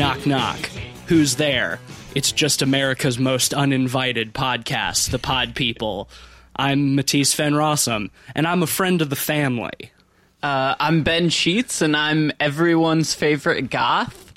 Knock, knock. Who's there? It's just America's most uninvited podcast, The Pod People. I'm Matisse Van Rossum, and I'm a friend of the family. Uh, I'm Ben Sheets, and I'm everyone's favorite goth.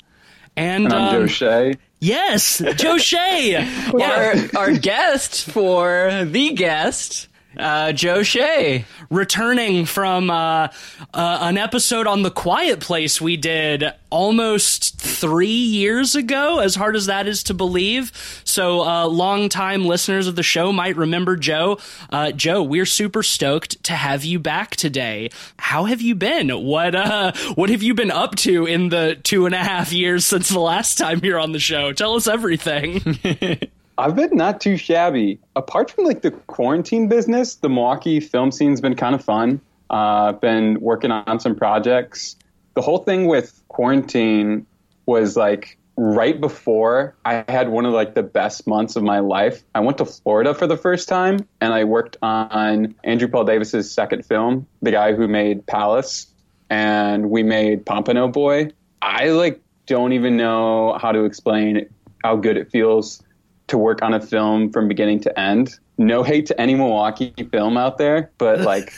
And, And I'm um, Joe Shea. Yes, Joe Shea. Our, our guest for the guest, uh, Joe Shea. returning from uh, uh, an episode on The Quiet Place we did almost three years ago, as hard as that is to believe. So, uh, long-time listeners of the show might remember Joe. Uh, Joe, we're super stoked to have you back today. How have you been? What uh, what have you been up to in the two and a half years since the last time you're on the show? Tell us everything. I've been not too shabby. Apart from like the quarantine business, the Milwaukee film scene's been kind of fun. Uh, I've been working on some projects. The whole thing with quarantine was like right before I had one of like the best months of my life. I went to Florida for the first time and I worked on Andrew Paul Davis's second film, the guy who made Palace, and we made Pompano Boy. I like don't even know how to explain how good it feels to work on a film from beginning to end. No hate to any Milwaukee film out there, but like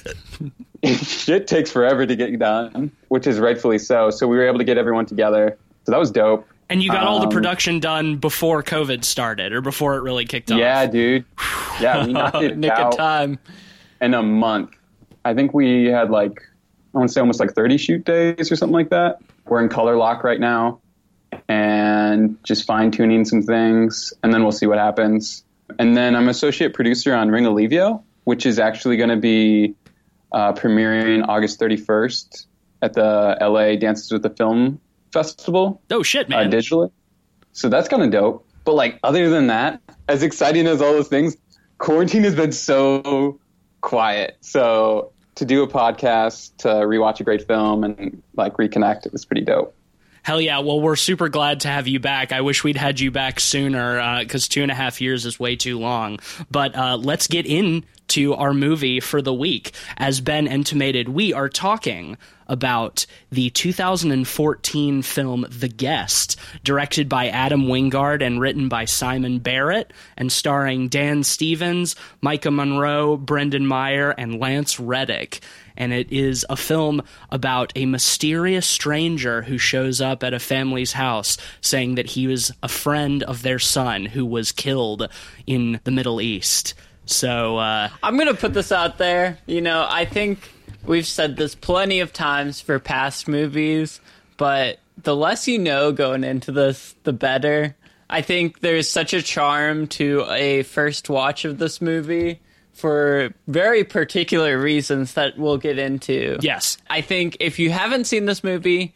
shit takes forever to get done, which is rightfully so. So we were able to get everyone together. So that was dope. and you got all the Um, production done before COVID started, or before it really kicked off. Yeah, dude. Yeah, we knocked it Nick out of time. in a month. I think we had like I want to say almost like 30 shoot days or something like that. We're in color lock right now and just fine tuning some things, and then we'll see what happens. And then I'm associate producer on Ring Alivio, which is actually going to be uh, premiering August 31st at the LA Dances with the Film Festival Oh shit, uh, man! digitally. So that's kind of dope. But like, other than that, as exciting as all those things, quarantine has been so quiet. So to do a podcast, to rewatch a great film, and like reconnect, it was pretty dope. Hell yeah! Well, we're super glad to have you back. I wish we'd had you back sooner because two and a half years is way too long. But uh, let's get into our movie for the week. As Ben intimated, we are talking about the 2014 film The Guest, directed by Adam Wingard and written by Simon Barrett, and starring Dan Stevens, Maika Monroe, Brendan Meyer, and Lance Reddick and it is a film about a mysterious stranger who shows up at a family's house saying that he was a friend of their son who was killed in the Middle East. So, uh, I'm going to put this out there. You know, I think we've said this plenty of times for past movies, but the less you know going into this, the better. I think there's such a charm to a first watch of this movie for very particular reasons that we'll get into. yes. I think if you haven't seen this movie,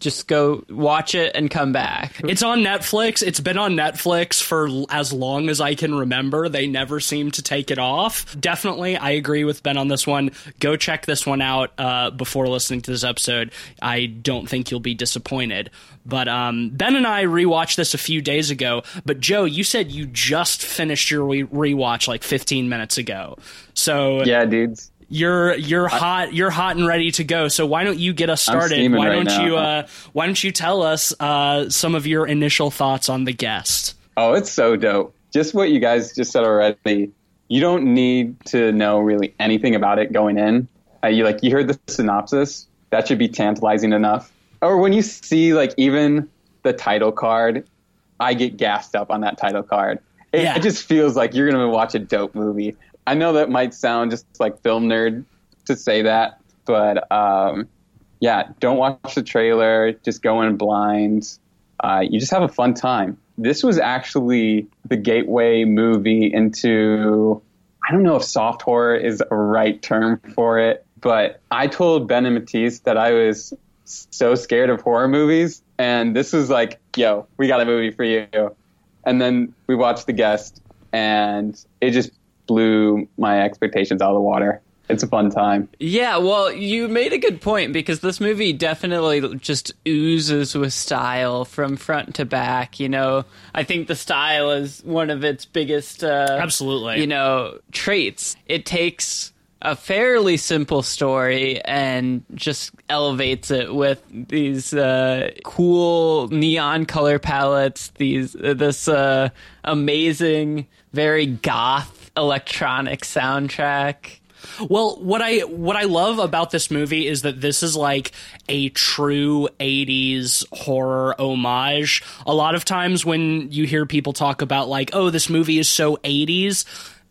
just go watch it and come back. It's on Netflix. It's been on Netflix for as long as I can remember. They never seem to take it off. Definitely, I agree with Ben on this one. Go check this one out uh, before listening to this episode. I don't think you'll be disappointed. But um, Ben and I rewatched this a few days ago. But Joe, you said you just finished your re- rewatch like 15 minutes ago. So Yeah, dudes. You're you're hot you're hot and ready to go. So why don't you get us started? Why right don't now. you uh, why don't you tell us uh, some of your initial thoughts on the guest? Oh, it's so dope. Just what you guys just said already. You don't need to know really anything about it going in. Uh, you like you heard the synopsis. That should be tantalizing enough. Or when you see like even the title card, I get gassed up on that title card. It, Yeah. it just feels like you're gonna watch a dope movie. I know that might sound just like film nerd to say that, but um, yeah, don't watch the trailer. Just go in blind. Uh, you just have a fun time. This was actually the gateway movie into. I don't know if soft horror is a right term for it, but I told Ben and Matisse that I was so scared of horror movies, and this was like, yo, we got a movie for you. And then we watched The Guest, and it just blew my expectations out of the water. It's a fun time. Yeah, well, you made a good point because this movie definitely just oozes with style from front to back. You know, I think the style is one of its biggest, uh, Absolutely. you know, traits. It takes a fairly simple story and just elevates it with these uh, cool neon color palettes. These uh, this uh, amazing, very goth electronic soundtrack. Well, what I what I love about this movie is that this is like a true 80s horror homage. A lot of times when you hear people talk about like, "Oh, this movie is so 80s,"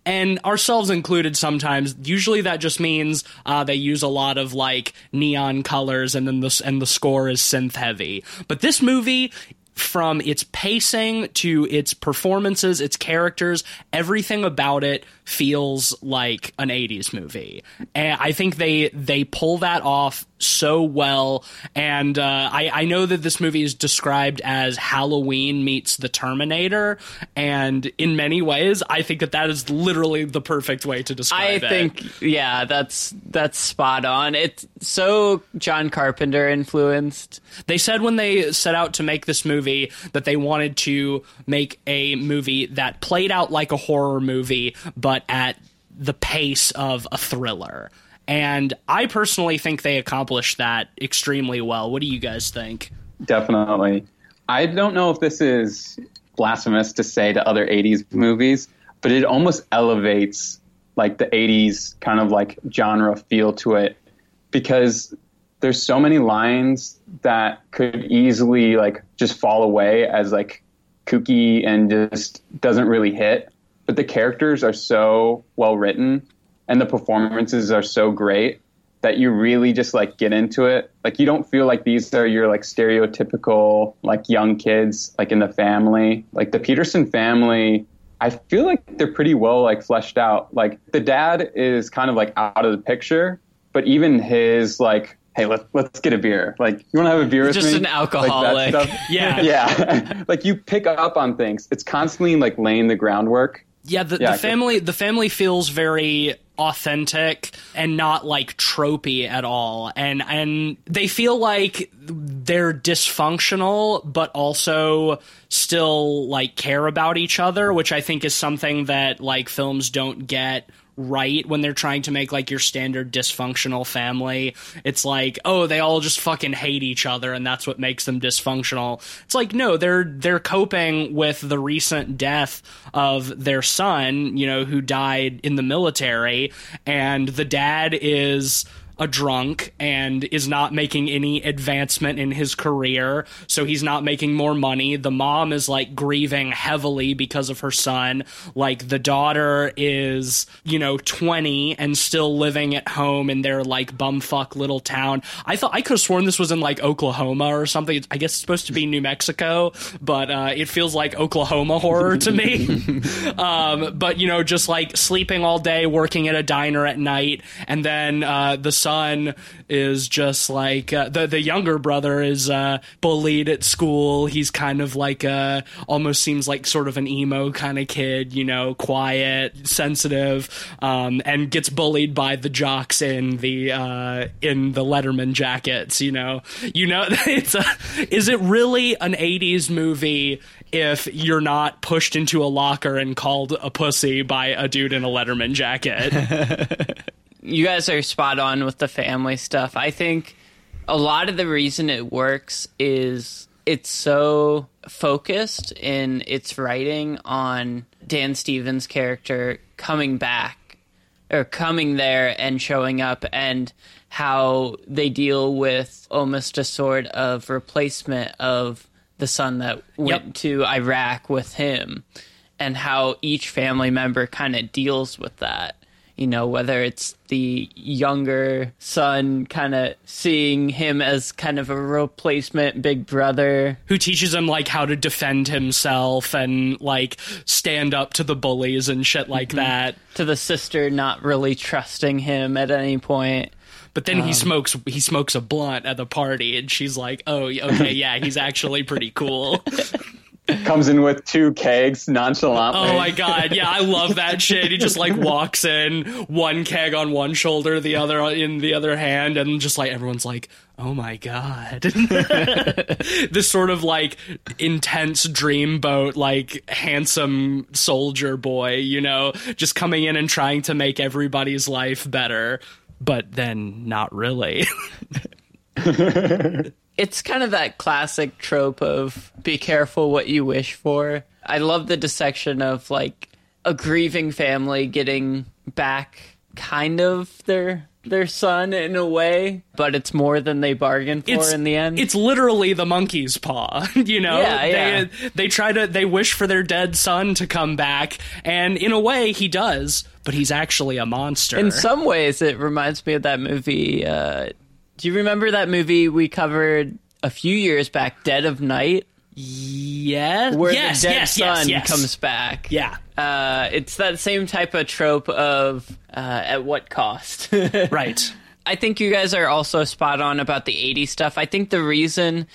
and ourselves included sometimes usually that just means uh, they use a lot of like neon colors and then the and the score is synth heavy but this movie from its pacing to its performances, its characters, everything about it feels like an 80s movie. And I think they they pull that off so well. And uh, I, I know that this movie is described as Halloween meets the Terminator, and in many ways, I think that that is literally the perfect way to describe I it. I think, yeah, that's that's spot on. It's so John Carpenter influenced. They said when they set out to make this movie that they wanted to make a movie that played out like a horror movie, but at the pace of a thriller. And I personally think they accomplished that extremely well. What do you guys think? Definitely. I don't know if this is blasphemous to say to other 80s movies, but it almost elevates like the 80s kind of like genre feel to it because there's so many lines that could easily like just fall away as like kooky and just doesn't really hit. But the characters are so well written and the performances are so great that you really just like get into it. Like you don't feel like these are your like stereotypical like young kids like in the family. Like the Peterson family, I feel like they're pretty well like fleshed out. Like the dad is kind of like out of the picture, but even his like hey let's let's get a beer. Like you want to have a beer with me? Just me? an Like, alcoholic. stuff. Yeah. yeah. like you pick up on things. It's constantly like laying the groundwork. Yeah, the, Yeah, the family the family feels very authentic and not like tropey at all. And and they feel like they're dysfunctional but also still like care about each other, which I think is something that like films don't get right when they're trying to make like your standard dysfunctional family. It's like, oh, they all just fucking hate each other and that's what makes them dysfunctional. It's like, no, they're they're coping with the recent death of their son, you know, who died in the military and the dad is a drunk and is not making any advancement in his career, so he's not making more money. The mom is like grieving heavily because of her son. Like the daughter is, you know, 20 and still living at home in their like bumfuck little town. I thought I could have sworn this was in like Oklahoma or something. I guess it's supposed to be New Mexico, but uh, it feels like Oklahoma horror to me. um, but you know, just like sleeping all day, working at a diner at night, and then uh, the son is just like uh, the the younger brother is uh, bullied at school. He's kind of like a almost seems like sort of an emo kind of kid, you know, quiet, sensitive, um, and gets bullied by the jocks in the uh, in the Letterman jackets. You know, you know, it's a. Is it really an '80s movie? If you're not pushed into a locker and called a pussy by a dude in a Letterman jacket, you guys are spot on with the family stuff. I think a lot of the reason it works is it's so focused in its writing on Dan Stevens' character coming back or coming there and showing up and how they deal with almost a sort of replacement of the son that went Yep. to Iraq with him and how each family member kind of deals with that. You know, whether it's the younger son kind of seeing him as kind of a replacement big brother. who teaches him like how to defend himself and like stand up to the bullies and shit like mm-hmm. that. To the sister not really trusting him at any point. But then he um, smokes he smokes a blunt at the party and she's like, "Oh, okay, yeah, he's actually pretty cool." Comes in with two kegs nonchalantly. Oh my god, yeah, I love that shit. He just like walks in, one keg on one shoulder, the other in the other hand, and just like everyone's like, "Oh my god!" this sort of like intense dreamboat, like handsome soldier boy, you know, just coming in and trying to make everybody's life better, but then not really. it's kind of that classic trope of be careful what you wish for. I love the dissection of like a grieving family getting back kind of their their son in a way, but it's more than they bargained for It's- in the end. It's literally the monkey's paw, you know. Yeah, yeah. They they try to they wish for their dead son to come back, and in a way he does, but he's actually a monster. in some ways, it reminds me of that movie. Uh, do you remember that movie we covered a few years back, Dead of Night, yes, where yes, the dead yes, son yes, comes back? Yeah, Uh, it's that same type of trope of uh, at what cost. right. I think you guys are also spot on about the 80s stuff. I think the reason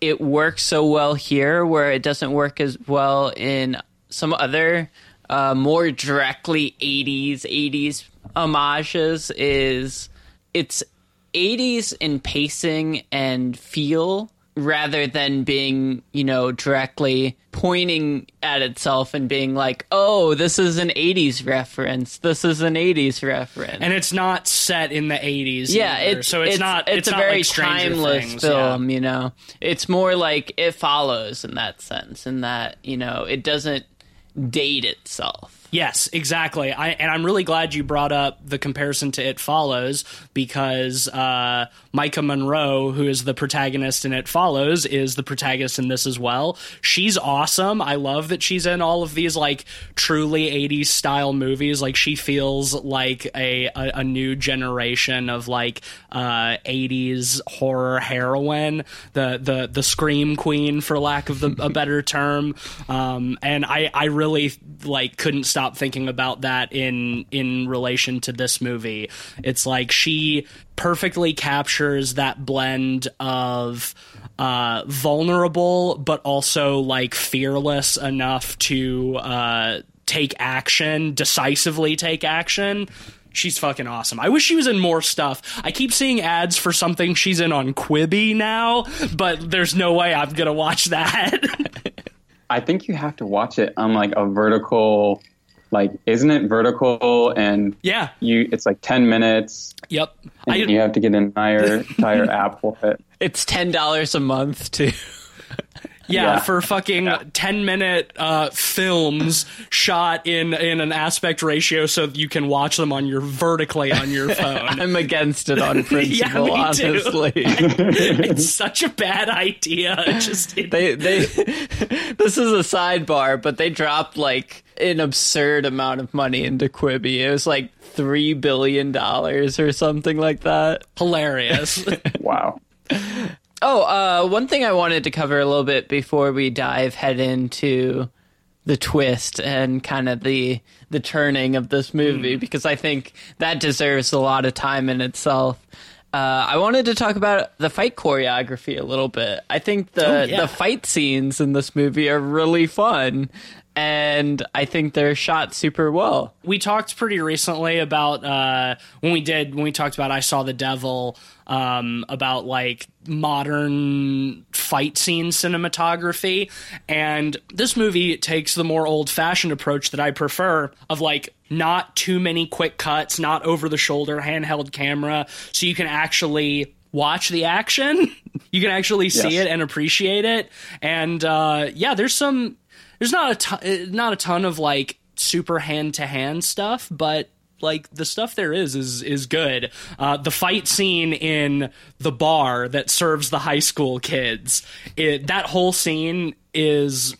it works so well here, where it doesn't work as well in some other uh, more directly 80s 80s homages, is it's 80s in pacing and feel rather than being, you know, directly pointing at itself and being like, oh, this is an 80s reference. This is an 80s reference. And it's not set in the eighties. Yeah, either, it's so it's, not. It's, not a very like timeless Things, film. You know, it's more like it follows in that sense, in that you know it doesn't date itself. Yes, exactly. I and I'm really glad you brought up the comparison to It Follows because uh, Maika Monroe, who is the protagonist in It Follows, is the protagonist in this as well. She's awesome. I love that she's in all of these like truly 80s style movies. Like she feels like a a, a new generation of like uh, 80s horror heroine, the the the scream queen for lack of the, a better term. Um, and I I really like couldn't stop thinking about that in in relation to this movie. It's like she perfectly captures that blend of uh, vulnerable but also like fearless enough to uh, take action, decisively take action. She's fucking awesome. I wish she was in more stuff. I keep seeing ads for something she's in on Quibi now, but there's no way I'm gonna watch that. I think you have to watch it on like a vertical, like isn't it vertical and yeah. you it's like ten minutes Yep. and I, you have to get an entire entire app for it. It's ten dollars a month too. Yeah, Yeah. for fucking ten minute uh, films shot in in an aspect ratio so you can watch them on your vertically on your phone. I'm against it on principle. me too. honestly, it's such a bad idea. It just it, they they this is a sidebar, but they dropped like an absurd amount of money into Quibi. It was like three billion dollars or something like that. hilarious. Wow. Oh, uh, one thing I wanted to cover a little bit before we dive head into the twist and kind of the the turning of this movie because I think that deserves a lot of time in itself. Uh, I wanted to talk about the fight choreography a little bit. I think the Oh, yeah. the fight scenes in this movie are really fun, and I think they're shot super well. we talked pretty recently about uh, when we did when we talked about I saw the devil um, about like modern fight scene cinematography and this movie takes the more old fashioned approach that I prefer of like not too many quick cuts not over the shoulder handheld camera so you can actually watch the action you can actually see Yes. it and appreciate it and uh, yeah there's some there's not a ton, not a ton of like super hand to hand stuff, but like the stuff there is is is good. Uh, the fight scene in the bar that serves the high school kids, it, that whole scene is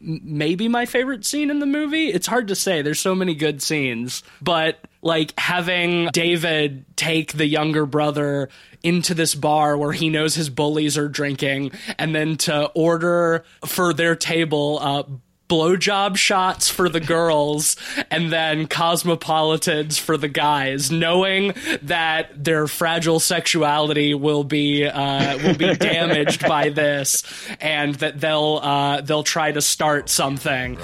maybe my favorite scene in the movie. It's hard to say. There's so many good scenes, but like having David take the younger brother into this bar where he knows his bullies are drinking and then to order for their table uh blowjob shots for the girls and then cosmopolitans for the guys, knowing that their fragile sexuality will be uh, will be damaged by this, and that they'll uh, they'll try to start something.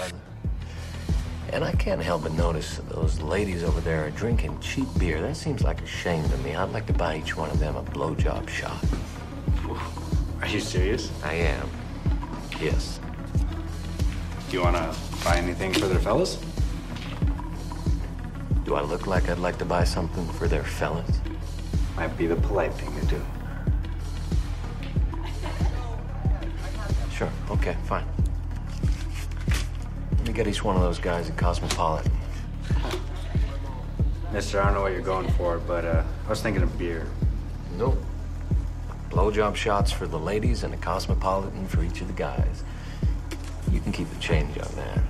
And I can't help but notice those ladies over there are drinking cheap beer. That seems like a shame to me. I'd like to buy each one of them a blowjob shot. Are you serious? I am. Yes. Do you want to buy anything for their fellas? Do I look like I'd like to buy something for their fellas? Might be the polite thing to do. Sure. Okay, fine. Let me get each one of those guys a Cosmopolitan. Mister, I don't know what you're going for, but uh, I was thinking of beer. Nope. Blowjob shots for the ladies and a Cosmopolitan for each of the guys. You can keep the change on that.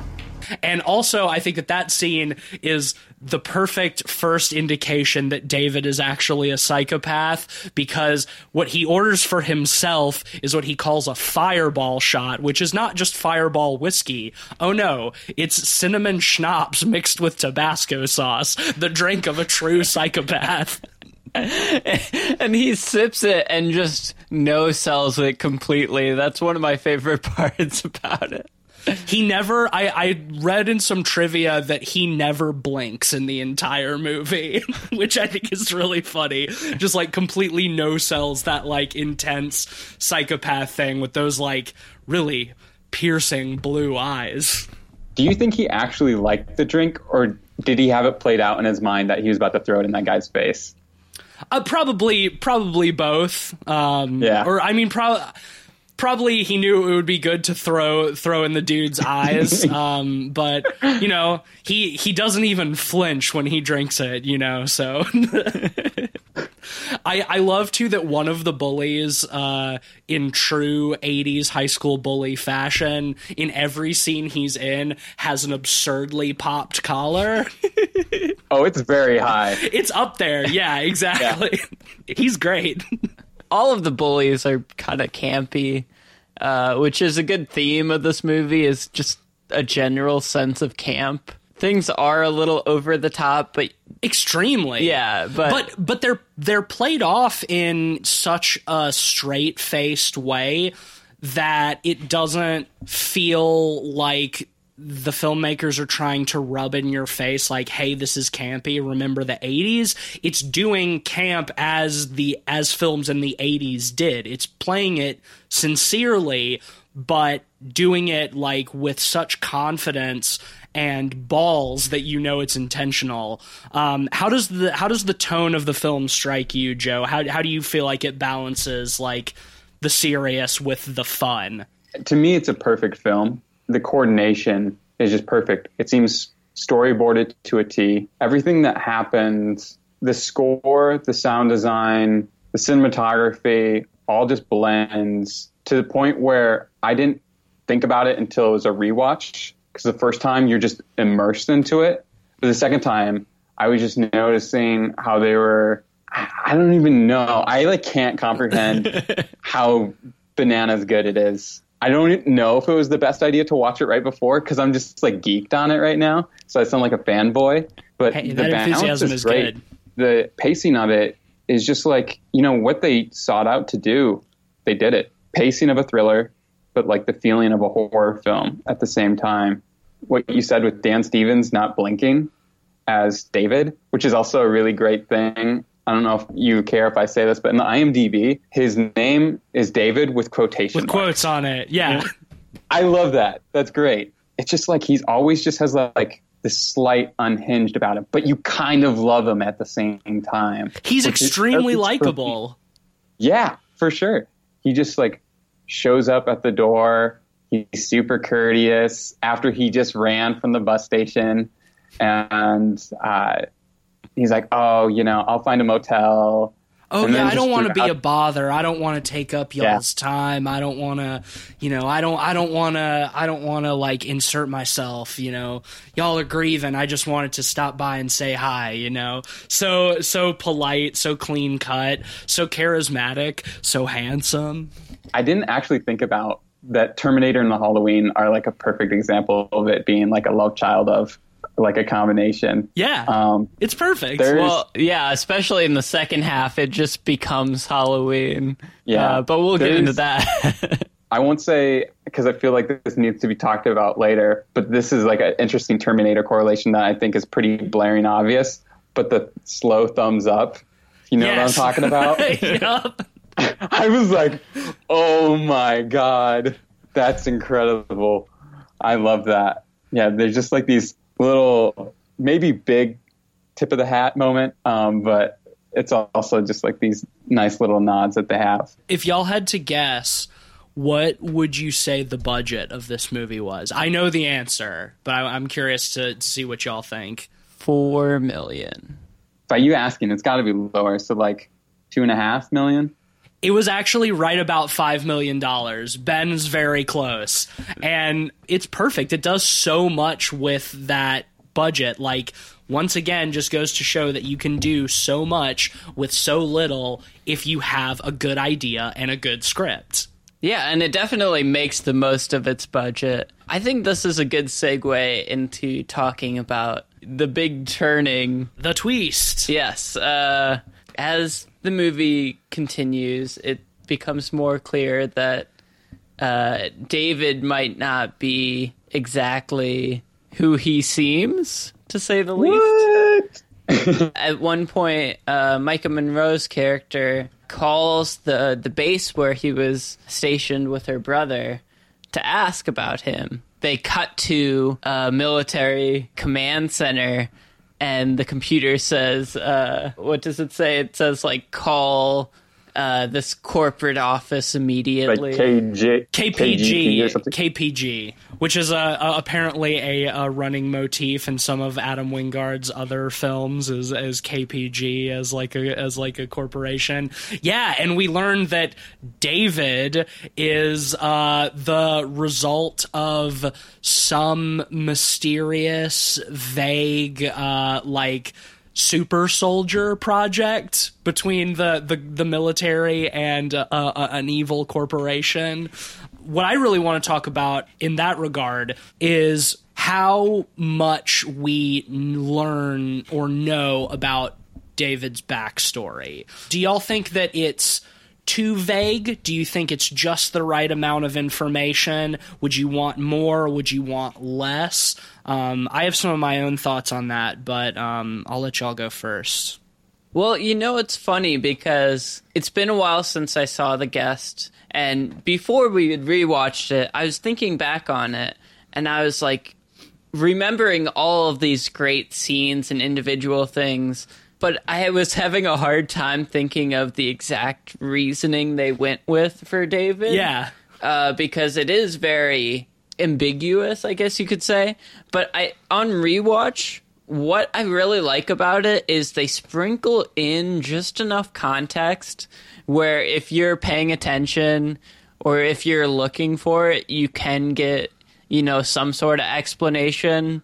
And also, I think that that scene is the perfect first indication that David is actually a psychopath because what he orders for himself is what he calls a fireball shot, which is not just fireball whiskey. Oh no, it's cinnamon schnapps mixed with Tabasco sauce, the drink of a true psychopath. and he sips it and just no sells it completely. That's one of my favorite parts about it. He never. I, I read in some trivia that he never blinks in the entire movie, which I think is really funny. Just like completely no sells that like intense psychopath thing with those like really piercing blue eyes. Do you think he actually liked the drink, or did he have it played out in his mind that he was about to throw it in that guy's face? Uh, probably, probably both. Um, Yeah. Or I mean, probably. Probably he knew it would be good to throw throw in the dude's eyes, um, but you know he he doesn't even flinch when he drinks it, you know. So I I love too that one of the bullies, uh, in true '80s high school bully fashion, in every scene he's in, has an absurdly popped collar. Oh, it's very high. it's up there, yeah, exactly. He's great. all of the bullies are kind of campy, uh, which is a good theme of this movie. Is just a general sense of camp. Things are a little over the top, but extremely. Yeah, but- but but they're they're played off in such a straight faced way that it doesn't feel like the filmmakers are trying to rub in your face like hey this is campy. Remember the 80s it's doing camp as the as films in the 80s did. It's playing it sincerely but doing it like with such confidence and balls that you know it's intentional. Um, how does the how does the tone of the film strike you, Joe? How how do you feel like it balances like the serious with the fun? to me, it's a perfect film. The coordination is just perfect. It seems storyboarded to a T. Everything that happens, the score, the sound design, the cinematography, all just blends to the point where I didn't think about it until it was a rewatch. Because the first time you're just immersed into it, but the second time I was just noticing how they were. I don't even know. I like can't comprehend how bananas good it is. I don't know if it was the best idea to watch it right before because I'm just like geeked on it right now. So I sound like a fanboy. But Hey, the balance enthusiasm is is great. good. The pacing of it is just like you know what they sought out to do. They did it. Pacing of a thriller, but like the feeling of a horror film at the same time. What you said with Dan Stevens not blinking as David, which is also a really great thing. I don't know if you care if I say this, but in the IMDb, his name is David with quotation With marks. quotes on it, yeah. I love that. That's great. It's just like he's always just has like this slight unhinged about him, but you kind of love him at the same time. He's extremely perfect for me. likable. Yeah, for sure. He just like shows up at the door. He's super courteous after he just ran from the bus station, and uh, he's like, "Oh, you know, I'll find a motel." Oh yeah, I don't want to be a bother. I don't want to take up y'all's time. I don't want to, you know, I don't I don't want to I don't want to like insert myself, you know. Y'all are grieving. I just wanted to stop by and say hi, you know. So so polite, so clean cut, so charismatic, so handsome. I didn't actually think about that Terminator and the Halloween are like a perfect example of it being like a love child of like a combination. Yeah, Um, it's perfect. Well, yeah, especially in the second half, it just becomes Halloween. Yeah. Uh, but we'll get into that. I won't say because I feel like this needs to be talked about later, but this is like an interesting Terminator correlation that I think is pretty blaring obvious. But the slow thumbs up, you know Yes. what I'm talking about? Yup. I was like, oh my god, that's incredible. I love that. Yeah, there's just like these little, maybe big tip of the hat moment, um, but it's also just like these nice little nods that they have. If y'all had to guess, what would you say the budget of this movie was? I know the answer, but I, I'm curious to see what y'all think. Four million. By you asking, it's got to be lower. So like two and a half million. It was actually right about $5 million. Ben's very close. And it's perfect. It does so much with that budget. Like, once again, just goes to show that you can do so much with so little if you have a good idea and a good script. Yeah, and it definitely makes the most of its budget. I think this is a good segue into talking about the big turning The twist. Yes. Uh, as the movie continues, it becomes more clear that uh, David might not be exactly who he seems, to say the least. At one point, uh, Maika Monroe's character calls the the base where he was stationed with her brother to ask about him. They cut to a military command center, and the computer says, uh, "What does it say?" It says like call uh, this corporate office Like immediately. KJ, KGP or KPG, something. KPG, which is a, a, apparently a, a running motif in some of Adam Wingard's other films, is as KPG as like a as like a corporation. Yeah, and we learned that David is uh, the result of some mysterious, vague, uh, like super soldier project between the the, the military and uh, uh, an evil corporation. What I really want to talk about in that regard is how much we learn or know about David's backstory. Do y'all think that it's too vague? Do you think it's just the right amount of information? Would you want more? Would you want less? Um, I have some of my own thoughts on that, but um, I'll let y'all go first. Well, you know, it's funny because it's been a while since I saw The Guest. And before we had rewatched it, I was thinking back on it and I was like remembering all of these great scenes and individual things. But I was having a hard time thinking of the exact reasoning they went with for David Yeah. uh, because it is very ambiguous, I guess you could say. But I on rewatch, what I really like about it is they sprinkle in just enough context where if you're paying attention or if you're looking for it, you can get you know some sort of explanation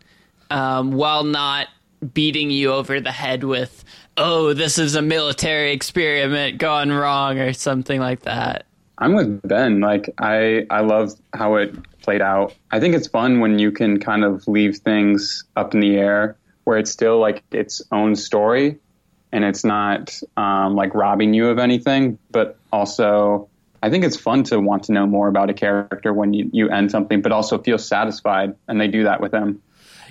um, while not beating you over the head with oh this is a military experiment gone wrong or something like that I'm with Ben. Like I, I love how it played out. I think it's fun when you can kind of leave things up in the air, where it's still like its own story, and it's not um, like robbing you of anything. But also, I think it's fun to want to know more about a character when you, you end something, but also feel satisfied, and they do that with him.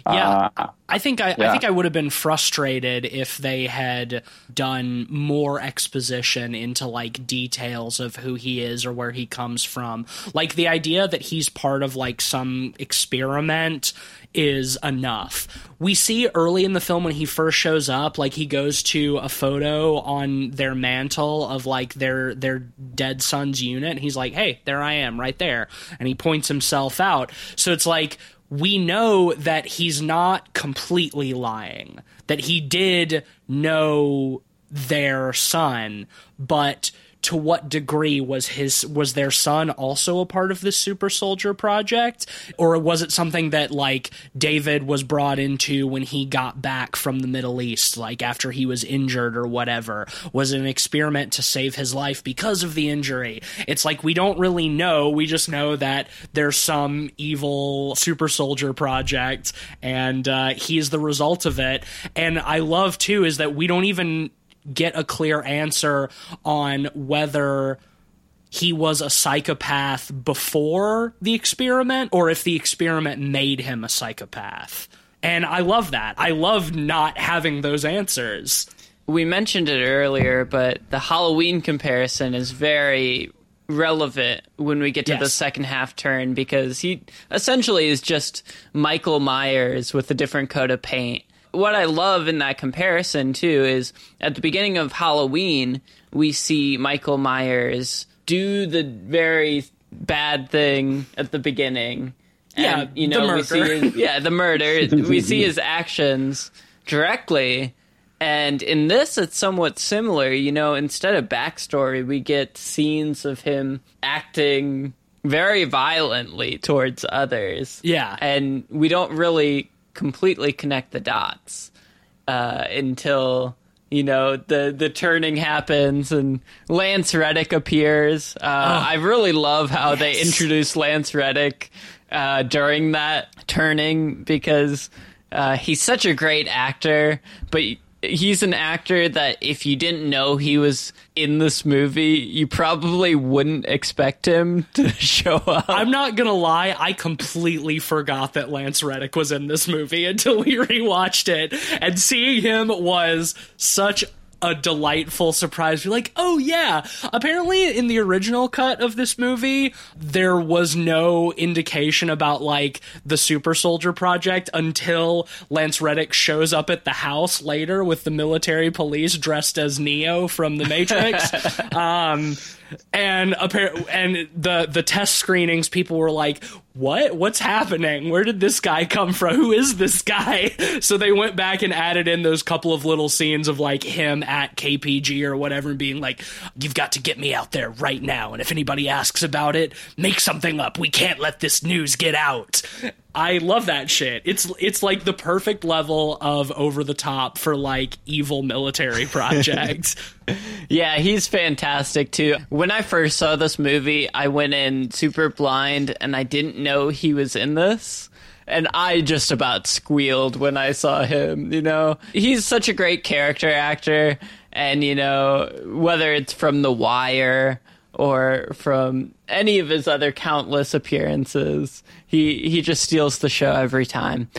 Yeah. Uh, I think I, I think I would have been frustrated if they had done more exposition into like details of who he is or where he comes from. Like the idea that he's part of like some experiment is enough. We see early in the film when he first shows up, like he goes to a photo on their mantle of like their their dead son's unit. And he's like, "Hey, there I am, right there," and he points himself out. So it's like we know that he's not completely lying, that he did know their son, but to what degree was his was their son also a part of this super soldier project? Or was it something that like David was brought into when he got back from the Middle East like after he was injured or whatever? Was an experiment to save his life because of the injury? It's like we don't really know. We just know that there's some evil super soldier project and uh, he's the result of it. And I love too is that we don't even get a clear answer on whether he was a psychopath before the experiment or if the experiment made him a psychopath. And I love that. I love not having those answers. We mentioned it earlier, but the Halloween comparison is very relevant when we get to Yes. the second half turn because he essentially is just Michael Myers with a different coat of paint. What I love in that comparison too is at the beginning of Halloween, we see Michael Myers do the very bad thing at the beginning. Yeah, and, you the know, we see murder. his, yeah, the murder. we see his actions directly. And in this, it's somewhat similar. You know, instead of backstory, we get scenes of him acting very violently towards others. Yeah. And we don't really completely connect the dots uh, until. You know the the turning happens and Lance Reddick appears. Uh, I really love how they introduce Lance Reddick uh, during that turning because uh, he's such a great actor, but he's an actor that if you didn't know he was in this movie, you probably wouldn't expect him to show up. I'm not gonna lie, I completely forgot that Lance Reddick was in this movie until we rewatched it, and seeing him was such a delightful surprise. You're like, oh yeah. Apparently, in the original cut of this movie, there was no indication about like the Super Soldier Project until Lance Reddick shows up at the house later with the military police dressed as Neo from The Matrix. um, and appar- and the the test screenings, people were like, "What? What's happening? Where did this guy come from? Who is this guy?" So they went back and added in those couple of little scenes of like him at KPG or whatever, and being like, "You've got to get me out there right now, and if anybody asks about it, make something up. We can't let this news get out." I love that shit. It's it's like the perfect level of over the top for like evil military projects. Yeah, he's fantastic too. When I first saw this movie, I went in super blind and I didn't know he was in this. And I just about squealed when I saw him, you know. He's such a great character actor and you know, whether it's from The Wire or from any of his other countless appearances, he he just steals the show every time.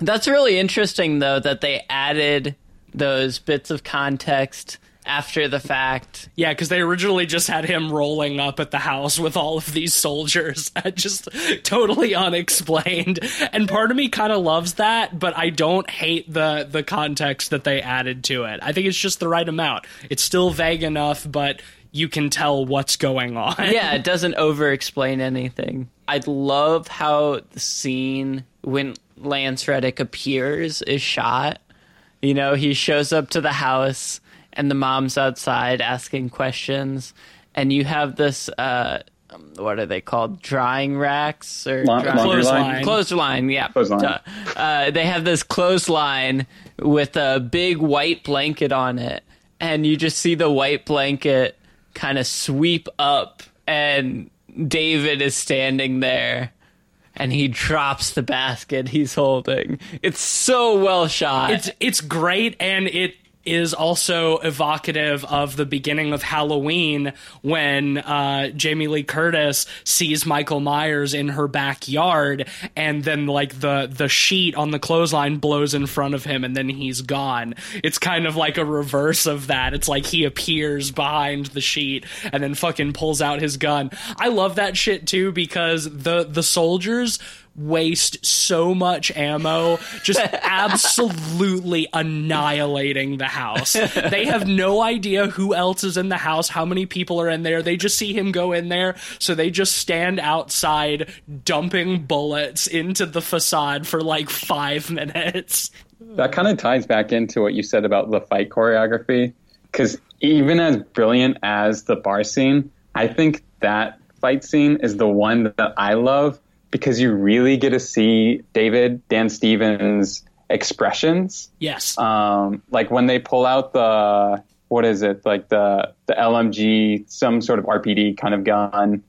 That's really interesting though that they added those bits of context after the fact. Yeah, because they originally just had him rolling up at the house with all of these soldiers, just totally unexplained. And part of me kind of loves that, but I don't hate the the context that they added to it. I think it's just the right amount. It's still vague enough, but you can tell what's going on. Yeah, it doesn't over explain anything. I love how the scene when Lance Reddick appears is shot. You know, he shows up to the house and the mom's outside asking questions and you have this uh what are they called? Drying racks or La- drying- Clothesline. Clothesline, yeah. Clothesline. Uh, they have this clothesline with a big white blanket on it, and you just see the white blanket kind of sweep up, and David is standing there. And he drops the basket he's holding. It's so well shot. It's it's great and it is also evocative of the beginning of Halloween when uh, Jamie Lee Curtis sees Michael Myers in her backyard, and then like the the sheet on the clothesline blows in front of him, and then he's gone. It's kind of like a reverse of that. It's like he appears behind the sheet and then fucking pulls out his gun. I love that shit too because the the soldiers waste so much ammo just absolutely annihilating the house. They have no idea who else is in the house, how many people are in there. They just see him go in there, so they just stand outside dumping bullets into the facade for like 5 minutes. That kind of ties back into what you said about the fight choreography. Because even as brilliant as the bar scene, I think that fight scene is the one that I love because you really get to see David Dan Stevens expressions. Yes. Um, like when they pull out the what is it like the the LMG, some sort of RPD kind of gun.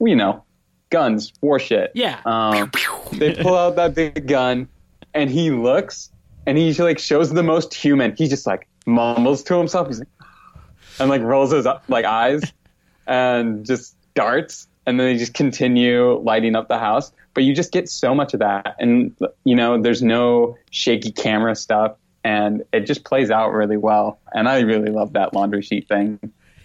You know, guns, war shit. Yeah. Um, they pull out that big gun, and he looks, and he like shows the most human. He just like mumbles to himself. He's like, and like rolls his like eyes, and just darts, and then they just continue lighting up the house. But you just get so much of that, and you know, there's no shaky camera stuff, and it just plays out really well. And I really love that laundry sheet thing.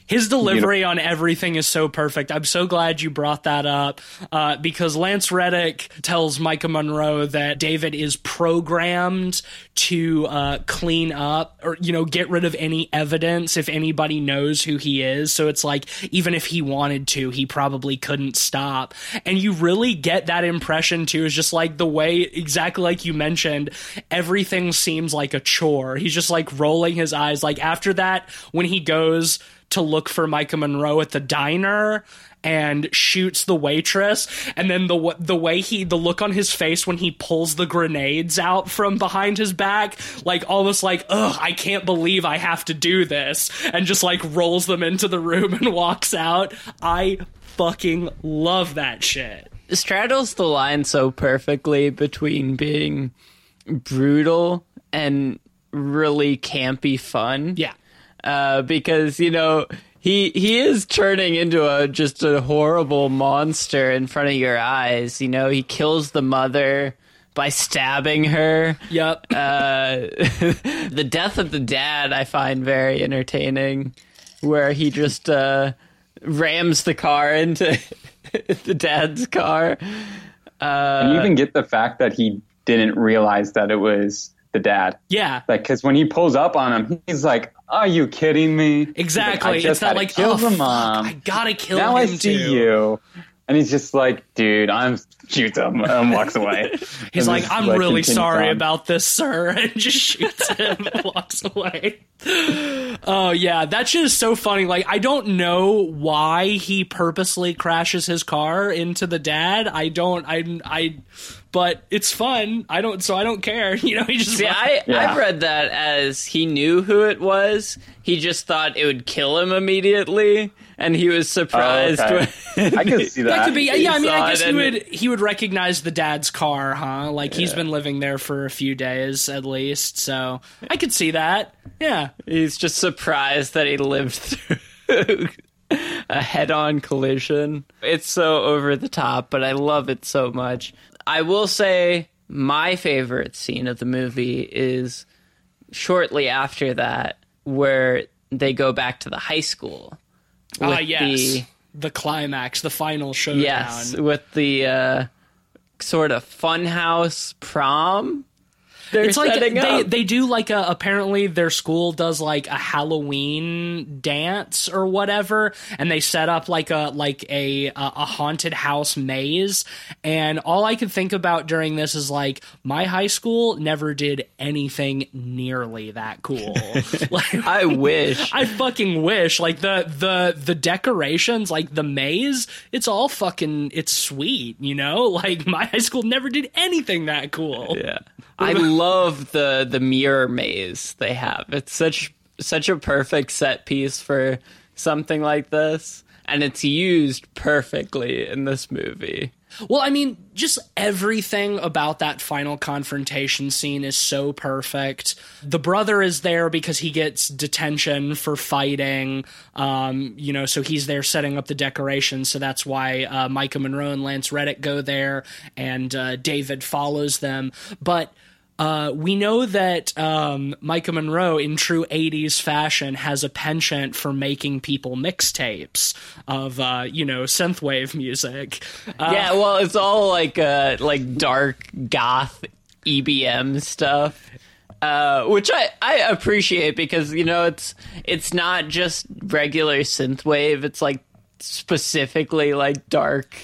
His delivery on everything is so perfect. I'm so glad you brought that up uh, because Lance Reddick tells Maika Monroe that David is programmed to uh, clean up or, you know, get rid of any evidence if anybody knows who he is. So it's like, even if he wanted to, he probably couldn't stop. And you really get that impression too, is just like the way, exactly like you mentioned, everything seems like a chore. He's just like rolling his eyes. Like after that, when he goes, to look for Maika Monroe at the diner and shoots the waitress. And then the the way he the look on his face when he pulls the grenades out from behind his back like almost like ugh I can't believe I have to do this and just like rolls them into the room and walks out. I fucking love that shit. Straddles the line so perfectly between being brutal and really campy fun. yeah uh, because you know he he is turning into a just a horrible monster in front of your eyes. You know, he kills the mother by stabbing her. yep Uh, the death of the dad I find very entertaining, where he just uh, rams the car into the dad's car. and you even get the fact that he didn't realize that it was the dad. yeah Like, because when he pulls up on him, he's like, "Are you kidding me?" Exactly Like, it's not like kill oh the mom. I gotta kill now him I see too. you, and he's just like, "Dude, I'm shoots him and walks away." He's And like, just, I'm really sorry on. about this, sir, and just shoots him and walks away. Oh yeah, that shit is so funny. Like, I don't know why he purposely crashes his car into the dad. I don't. I. I. But it's fun. I don't. So I don't care. You know, he just. See, I Yeah. I've read that as he knew who it was. He just thought it would kill him immediately, and he was oh, surprised. Oh, okay. when I can see that. that could be. Yeah, I mean, I guess he would. He would recognize the dad's car, huh? Like he's been living there for a few days at least. So I could see that. Yeah. He's just surprised that he lived through a head-on collision. It's so over the top, but I love it so much. I will say my favorite scene of the movie is shortly after that where they go back to the high school. Ah, yes. the- The climax, the final showdown. Yes, with the uh, sort of funhouse prom. They're it's like they up. they do like a apparently their school does like a Halloween dance or whatever, and they set up like a like a a a haunted house maze. And all I could think about during this is like my high school never did anything nearly that cool. like, I wish. I fucking wish like the the the decorations like the maze it's all fucking it's sweet you know like my high school never did anything that cool Yeah. I love the the mirror maze they have. It's such such a perfect set piece for something like this and it's used perfectly in this movie. Well, I mean, just everything about that final confrontation scene is so perfect. The brother is there because he gets detention for fighting. Um, you know, so he's there setting up the decorations. So that's why uh, Maika Monroe and Lance Reddick go there, and uh, David follows them. But uh, we know that um, Maika Monroe, in true 80s fashion, has a penchant for making people mixtapes of, uh, you know, synthwave music. Uh, yeah, well, it's all like uh like dark goth EBM stuff. Uh, which I, I appreciate because you know it's it's not just regular synthwave. It's like specifically like dark,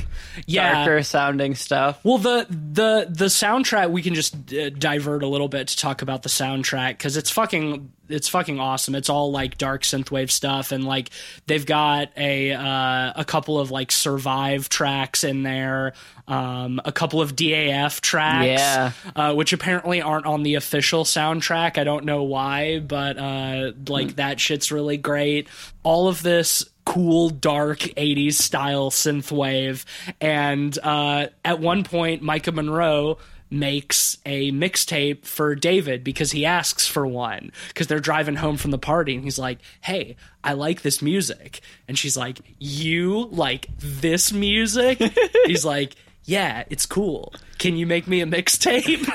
Yeah. darker sounding stuff. Well, the the the soundtrack we can just uh, divert a little bit to talk about the soundtrack because it's fucking it's fucking awesome. It's all like dark synthwave stuff, and like they've got a uh, a couple of like survive tracks in there, um, a couple of DAF tracks, Yeah. uh, which apparently aren't on the official soundtrack. I don't know why, but uh, like that shit's really great. All of this cool dark 80s style synthwave. And uh, at one point Maika Monroe makes a mixtape for david because he asks for one because they're driving home from the party and he's like hey i like this music. And she's like you like this music? He's like yeah it's cool. Can you make me a mixtape?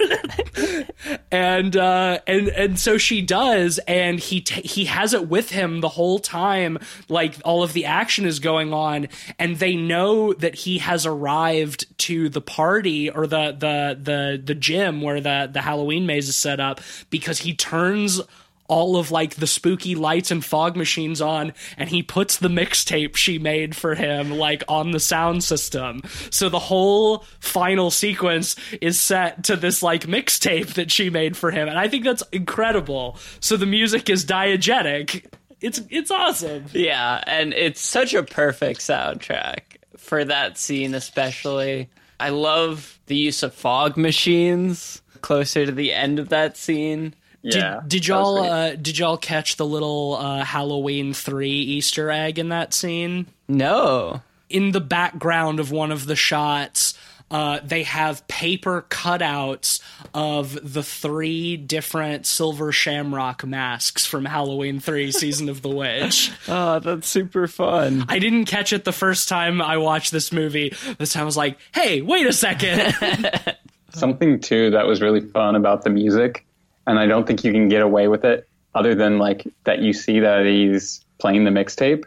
And uh and and so she does and he t- he has it with him the whole time like all of the action is going on and they know that he has arrived to the party or the the the the gym where the the Halloween maze is set up because he turns all of like the spooky lights and fog machines on and he puts the mixtape she made for him like on the sound system so the whole final sequence is set to this like mixtape that she made for him and i think that's incredible so the music is diegetic it's it's awesome Yeah, and it's such a perfect soundtrack for that scene, especially. I love the use of fog machines closer to the end of that scene. Yeah. did, did y'all uh, did y'all catch the little uh, halloween 3 easter egg in that scene No. in the background of one of the shots, uh, they have paper cutouts of the three different silver shamrock masks from Halloween 3 Season of the Witch. Oh, that's super fun. I didn't catch it the first time I watched this movie. This time I was like, hey, wait a second. something too that was really fun about the music, and I don't think you can get away with it other than like that you see that he's playing the mixtape,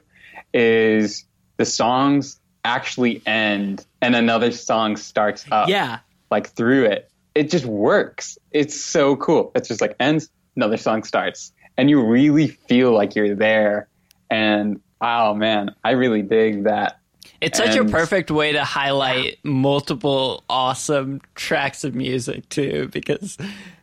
is the songs actually end and another song starts up. yeah. Like through it. It just works. It's so cool. It's just like ends, another song starts. And you really feel like you're there. And oh man, I really dig that. It's such a perfect way to highlight multiple awesome tracks of music too, because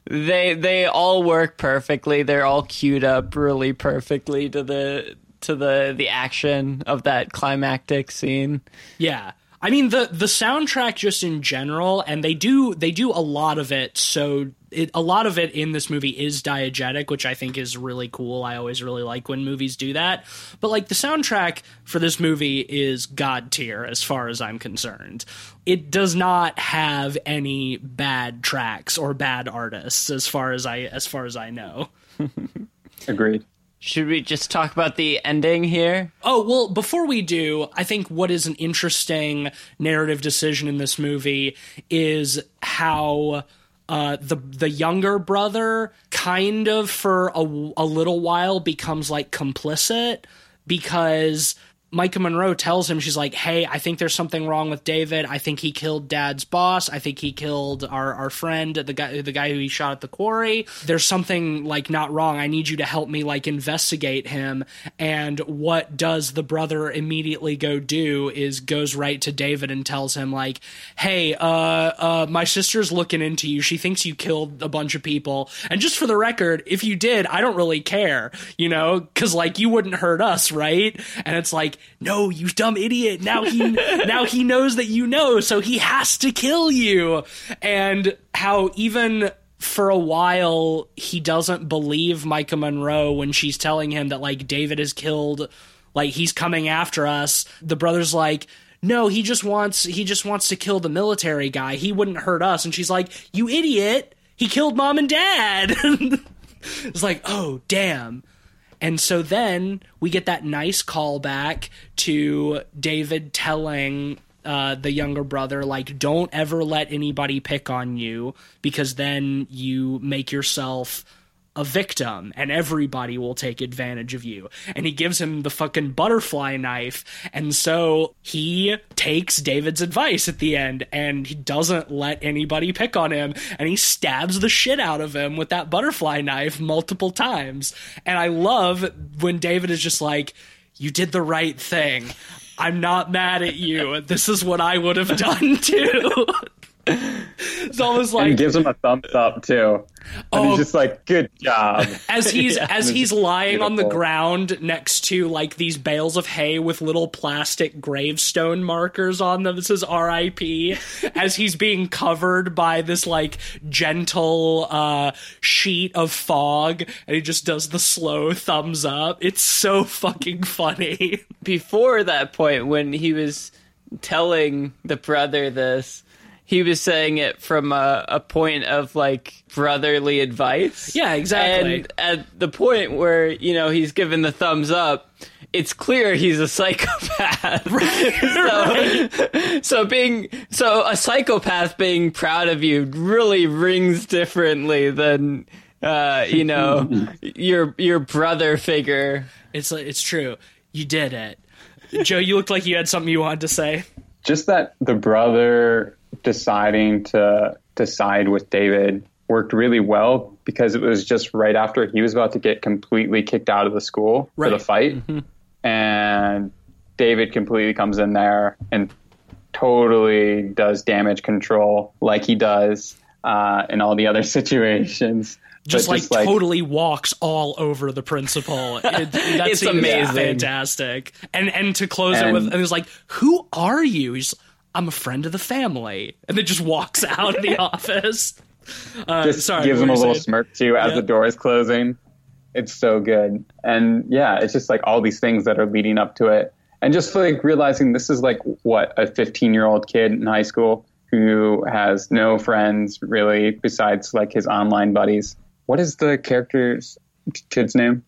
they they all work perfectly. They're all queued up really perfectly to the to the the action of that climactic scene. Yeah. I mean the the soundtrack just in general and they do they do a lot of it so it, a lot of it in this movie is diegetic which I think is really cool. I always really like when movies do that. But like the soundtrack for this movie is god tier as far as I'm concerned. It does not have any bad tracks or bad artists as far as I as far as I know. Agreed. Should we just talk about the ending here? Oh, well, before we do, I think what is an interesting narrative decision in this movie is how uh, the the younger brother kind of for a, a little while becomes like complicit because Maika Monroe tells him she's like, "Hey, I think there's something wrong with David. I think he killed Dad's boss. I think he killed our our friend, the guy the guy who he shot at the quarry. There's something like not wrong. I need you to help me like investigate him." And what does the brother immediately go do is goes right to David and tells him like, "Hey, uh uh my sister's looking into you. She thinks you killed a bunch of people. And just for the record, if you did, I don't really care, you know, cuz like you wouldn't hurt us, right?" And it's like, "No, you dumb idiot. Now he now he knows that you know, so he has to kill you." And how even for a while he doesn't believe Maika Monroe when she's telling him that like David is killed, like he's coming after us. The brother's like, "No, he just wants he just wants to kill the military guy. He wouldn't hurt us." And she's like, "You idiot. He killed mom and dad." it's like, "Oh, damn." And so then we get that nice callback to David telling uh, the younger brother, like, don't ever let anybody pick on you because then you make yourself a victim and everybody will take advantage of you. And he gives him the fucking butterfly knife. And so he takes David's advice at the end and he doesn't let anybody pick on him and he stabs the shit out of him with that butterfly knife multiple times. And I love when David is just like, you did the right thing. I'm not mad at you. This is what I would have done too. it's almost and he gives him a thumbs up too. And Oh. he's just like, "Good job." as he's as he's lying on the ground next to like these bales of hay with little plastic gravestone markers on them This is RIP as he's being covered by this like gentle uh sheet of fog and he just does the slow thumbs up. It's so fucking funny. before that point when he was telling the brother this he was saying it from a, a point of like brotherly advice Yeah, exactly. and at the point where you know he's given the thumbs up it's clear he's a psychopath so, so being so a psychopath being proud of you really rings differently than uh, you know your your brother figure It's it's true. You did it. Joe, you looked like you had something you wanted to say. just that the brother deciding to to side with David worked really well because it was just right after he was about to get completely kicked out of the school for the Right. fight, and David completely comes in there and totally does damage control like he does uh, in all the other situations. just But like, totally walks all over the principal. It, that It's amazing. fantastic. And and to close it with, and he's like, "Who are you?" He's, "I'm a friend of the family," and then just walks out of the office. Uh, just sorry, gives him a little saying? smirk too as Yeah. the door is closing. It's so good. And yeah, it's just like all these things that are leading up to it. And just like realizing this is like what a 15 year old kid in high school who has no friends really besides like his online buddies. What is the character's kid's name?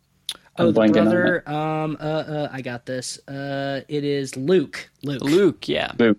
Oh, I'm the brother. Um, uh, uh, I got this. Uh, it is Luke. Luke. luke yeah Luke.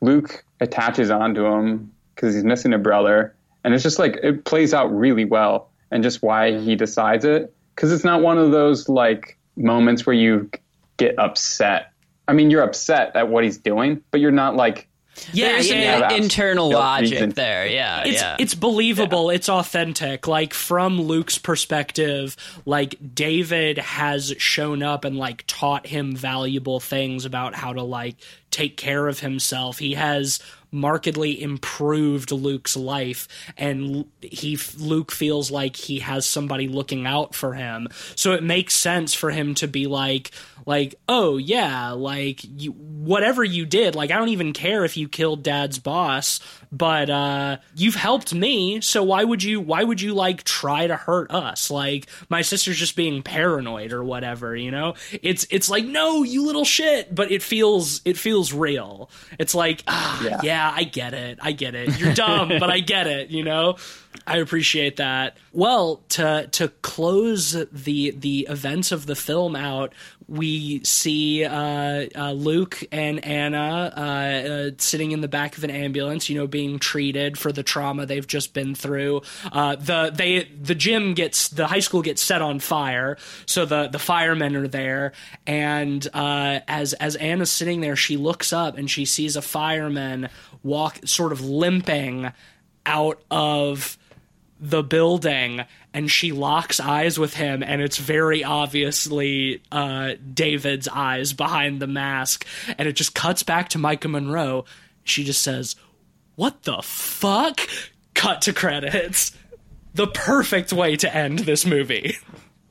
Luke attaches onto him because he's missing a brother, and it's just like it plays out really well, and just why he decides it because it's not one of those like moments where you get upset. I mean, you're upset at what he's doing, but you're not like Yeah, There's yeah, an yeah. yeah. internal logic reason. there. Yeah, it's yeah. it's believable it's authentic like from luke's perspective like david has shown up and like taught him valuable things about how to like take care of himself he has markedly improved luke's life and he luke feels like he has somebody looking out for him. So it makes sense for him to be like like oh yeah like you whatever you did like i don't even care if you killed dad's boss but uh you've helped me so why would you why would you like try to hurt us? Like my sister's just being paranoid or whatever you know? It's it's like no you little shit but it feels it feels real. It's like ah yeah, Yeah. I get it. I get it. You're dumb but i get it you know I appreciate that. Well, to to close the the events of the film out, we see uh, uh, Luke and Anna uh, uh, sitting in the back of an ambulance, you know, being treated for the trauma they've just been through. Uh, the they the gym gets the high school gets set on fire, so the the firemen are there, and uh, as as Anna's sitting there, she looks up and she sees a fireman walk, sort of limping out of the building and she locks eyes with him and it's very obviously uh, david's eyes behind the mask and it just cuts back to Maika Monroe. She just says what the fuck? Cut to credits. The perfect way to end this movie.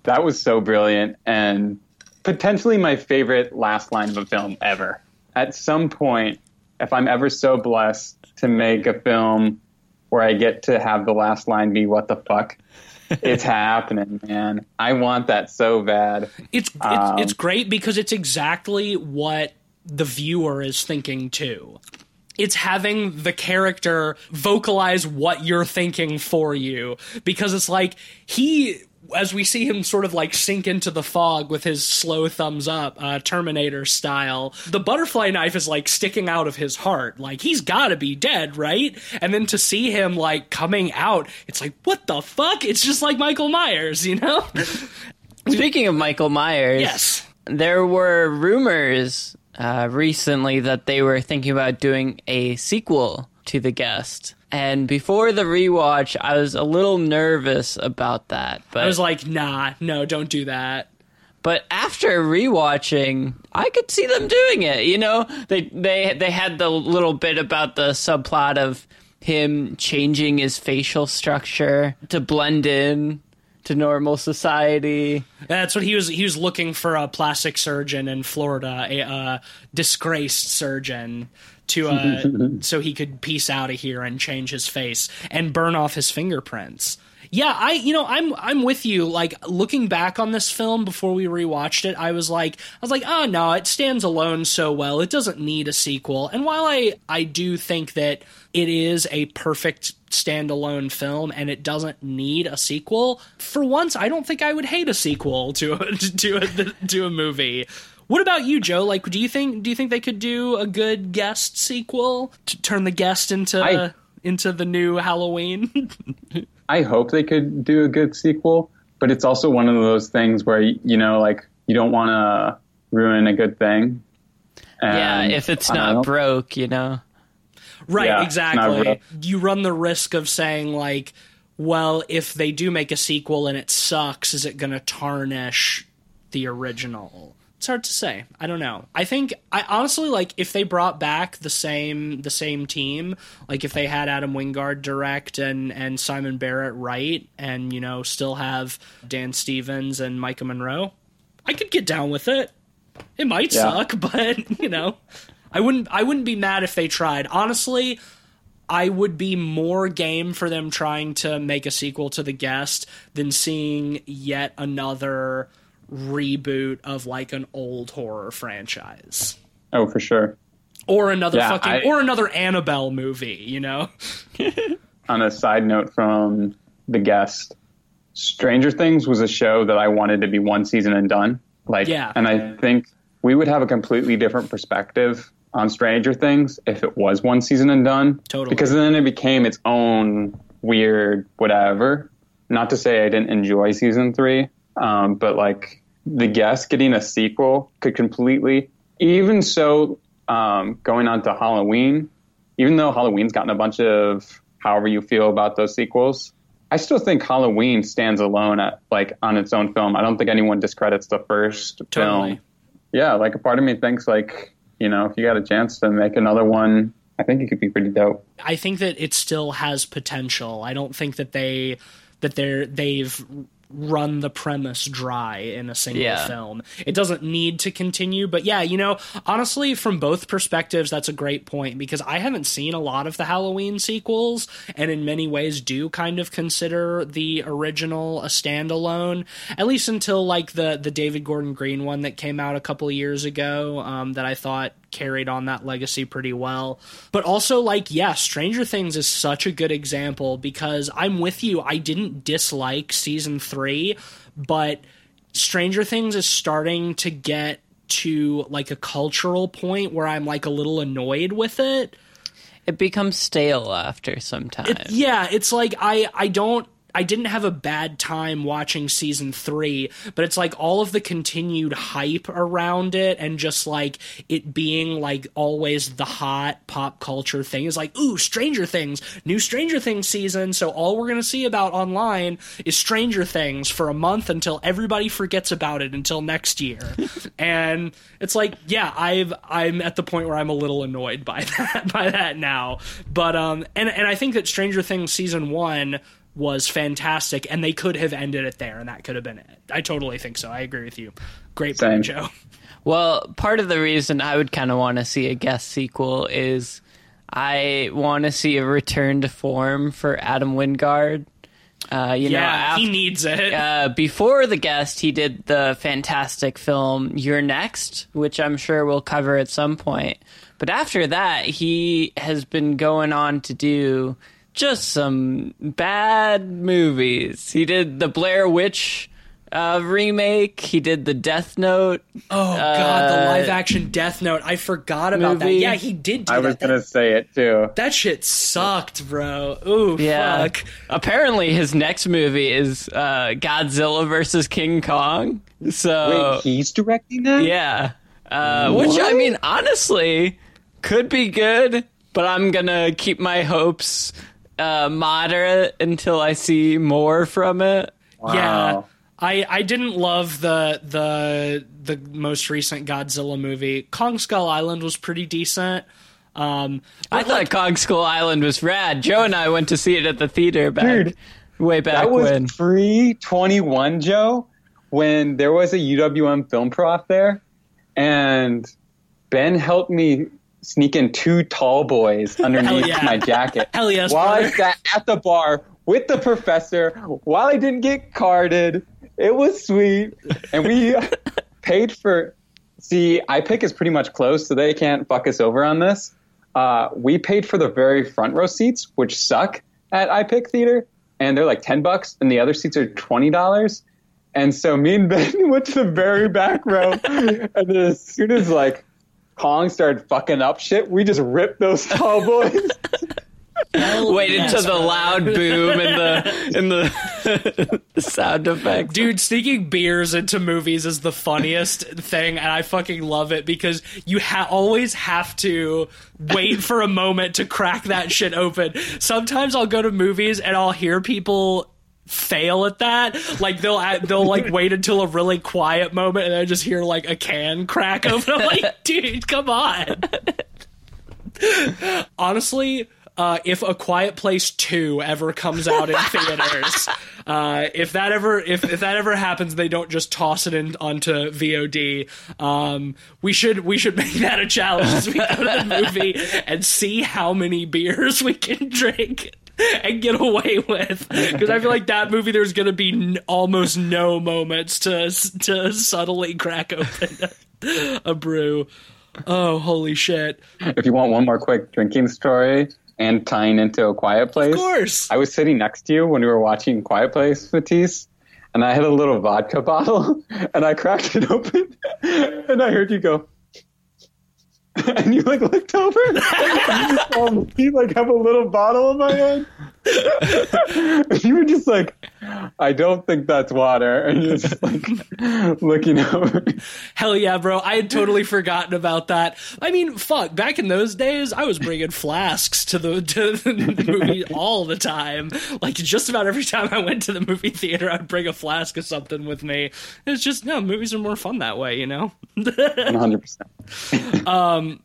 That was so brilliant and potentially my favorite last line of a film ever. At some point, if I'm ever so blessed to make a film where I get to have the last line be "What the fuck," it's happening, man. I want that so bad. it's it's, Um, it's great because it's exactly what the viewer is thinking too. It's having the character vocalize what you're thinking for you because it's like he as we see him sort of like sink into the fog with his slow thumbs up, uh, Terminator style, the butterfly knife is like sticking out of his heart. Like he's gotta be dead, right? And then to see him like coming out, it's like, what the fuck? It's just like Michael Myers, you know? Speaking of Michael Myers, yes. there were rumors uh, recently that they were thinking about doing a sequel to The Guest. And before the rewatch, I was a little nervous about that. But I was like, nah, no, don't do that. But after rewatching, I could see them doing it. You know, they they they had the little bit about the subplot of him changing his facial structure to blend in to normal society. That's what he was. He was looking for a plastic surgeon in Florida, a uh, disgraced surgeon, to uh, so he could piece out of here and change his face and burn off his fingerprints. Yeah, I you know I'm I'm with you. Like looking back on this film before we rewatched it, I was like I was like, oh no, it stands alone so well. It doesn't need a sequel. And while I I do think that it is a perfect standalone film and it doesn't need a sequel, for once I don't think I would hate a sequel to a, to a, to a movie. What about you, Joe? Like, do you think do you think they could do a good guest sequel to turn the guest into I- into the new Halloween? I hope they could do a good sequel, but it's also one of those things where you know, like you don't want to ruin a good thing. yeah, if it's don't know. broke, you know. Right, Yeah, exactly. You run the risk of saying like, well, if they do make a sequel and it sucks, is it going to tarnish the original? It's hard to say. I don't know. I think I honestly like if they brought back the same the same team, like if they had Adam Wingard direct and and Simon Barrett write and you know still have Dan Stevens and Maika Monroe, I could get down with it. It might Yeah. suck, but you know, I wouldn't I wouldn't be mad if they tried. Honestly, I would be more game for them trying to make a sequel to The Guest than seeing yet another reboot of like an old horror franchise. Oh, for sure. Or another Yeah, fucking I- or another Annabelle movie, you know? on a side note from the guest, Stranger Things was a show that I wanted to be one season and done. Like, Yeah. and I think we would have a completely different perspective on Stranger Things if it was one season and done. Totally. Because then it became its own weird whatever. Not to say I didn't enjoy season three, um, but like the guest getting a sequel could completely, even so, um, going on to Halloween, even though Halloween's gotten a bunch of however you feel about those sequels, I still think Halloween stands alone at like on its own film. I don't think anyone discredits the first Totally. film. Yeah, like a part of me thinks like, you know, if you got a chance to make another one, I think it could be pretty dope. I think that it still has potential. I don't think that they that they're they've run the premise dry in a single Yeah. film. It doesn't need to continue, but yeah, you know, honestly from both perspectives that's a great point because I haven't seen a lot of the Halloween sequels and in many ways do kind of consider the original a standalone at least until like the the David Gordon Green one that came out a couple of years ago um, that I thought carried on that legacy pretty well. But also, like, yeah, Stranger Things is such a good example because I'm with you. I didn't dislike season three, but Stranger Things is starting to get to like a cultural point where I'm like a little annoyed with it. It becomes stale after some time. It, yeah, it's like I I don't I didn't have a bad time watching season three, but it's like all of the continued hype around it and just like it being like always the hot pop culture thing is like, ooh, Stranger Things, new Stranger Things season. So all we're gonna see about online is Stranger Things for a month until everybody forgets about it until next year. and it's like, yeah, I've I'm at the point where I'm a little annoyed by that by that now. But um and and I think that Stranger Things season one was fantastic and they could have ended it there and that could have been it. I totally think so. I agree with you. Great Same. point, Joe. Well, part of the reason I would kind of want to see a guest sequel is I want to see a return to form for Adam Wingard. Uh, you know, after, he needs it. uh, before the guest, he did the fantastic film You're Next, which I'm sure we'll cover at some point. But after that, he has been going on to do just some bad movies. He did the Blair Witch uh, remake. He did the Death Note. oh god, the uh, live action Death Note. I forgot about that. Yeah, he did do that. I was that. gonna say it too. That shit sucked, bro. Ooh, Yeah. fuck. Apparently, his next movie is uh, Godzilla versus King Kong. So Wait, he's directing that? yeah, uh, which I mean, honestly, could be good, but I'm gonna keep my hopes uh, moderate until I see more from it. Yeah. I I didn't love the the the most recent Godzilla movie. Kong Skull Island was pretty decent. Um, I thought Kong Skull Island was rad. Joe and I went to see it at the theater back Dude, way back That was when. pre 21, Joe, when there was a UWM film prof there, and Ben helped me sneak in two tall boys underneath yeah. my jacket. Hell yes, While I sat at the bar with the professor, while I didn't get carded, it was sweet, and we paid for. See, iPic is pretty much closed, so they can't fuck us over on this. Uh, we paid for the very front row seats, which suck at iPic Theater, and they're like ten bucks, and the other seats are twenty dollars. And so me and Ben went to the very back row, and as soon as like Kong started fucking up shit, we just ripped those tall boys. Waited yes, to the loud boom and the and the, the sound effect. Dude, sneaking beers into movies is the funniest thing, and I fucking love it because you ha- always have to wait for a moment to crack that shit open. Sometimes I'll go to movies and I'll hear people fail at that. Like they'll they'll like wait until a really quiet moment and I just hear like a can crack open. I'm like, dude, come on. Honestly, uh, if A Quiet Place Two ever comes out in theaters, uh, if that ever if, if that ever happens, they don't just toss it in onto VOD. Um, we should we should make that a challenge as we go to the movie and see how many beers we can drink. And get away with because I feel like that movie. There's going to be n- almost no moments to to subtly crack open a brew. Oh, holy shit! if you want one more quick drinking story and tying into a quiet place, Of course. I was sitting next to you when we were watching Quiet Place, Matisse, and I had a little vodka bottle, and I cracked it open, and I heard you go, and you like looked over, and you saw me like have a little bottle in my hand. you were just like, I don't think that's water, and you're just like looking over. Hell yeah, bro. I had totally forgotten about that. I mean, fuck, back in those days, I was bringing flasks to the, to the movie all the time. Like, just about every time I went to the movie theater, I'd bring a flask of something with me. It's just, no, movies are more fun that way, you know? 100. percent um,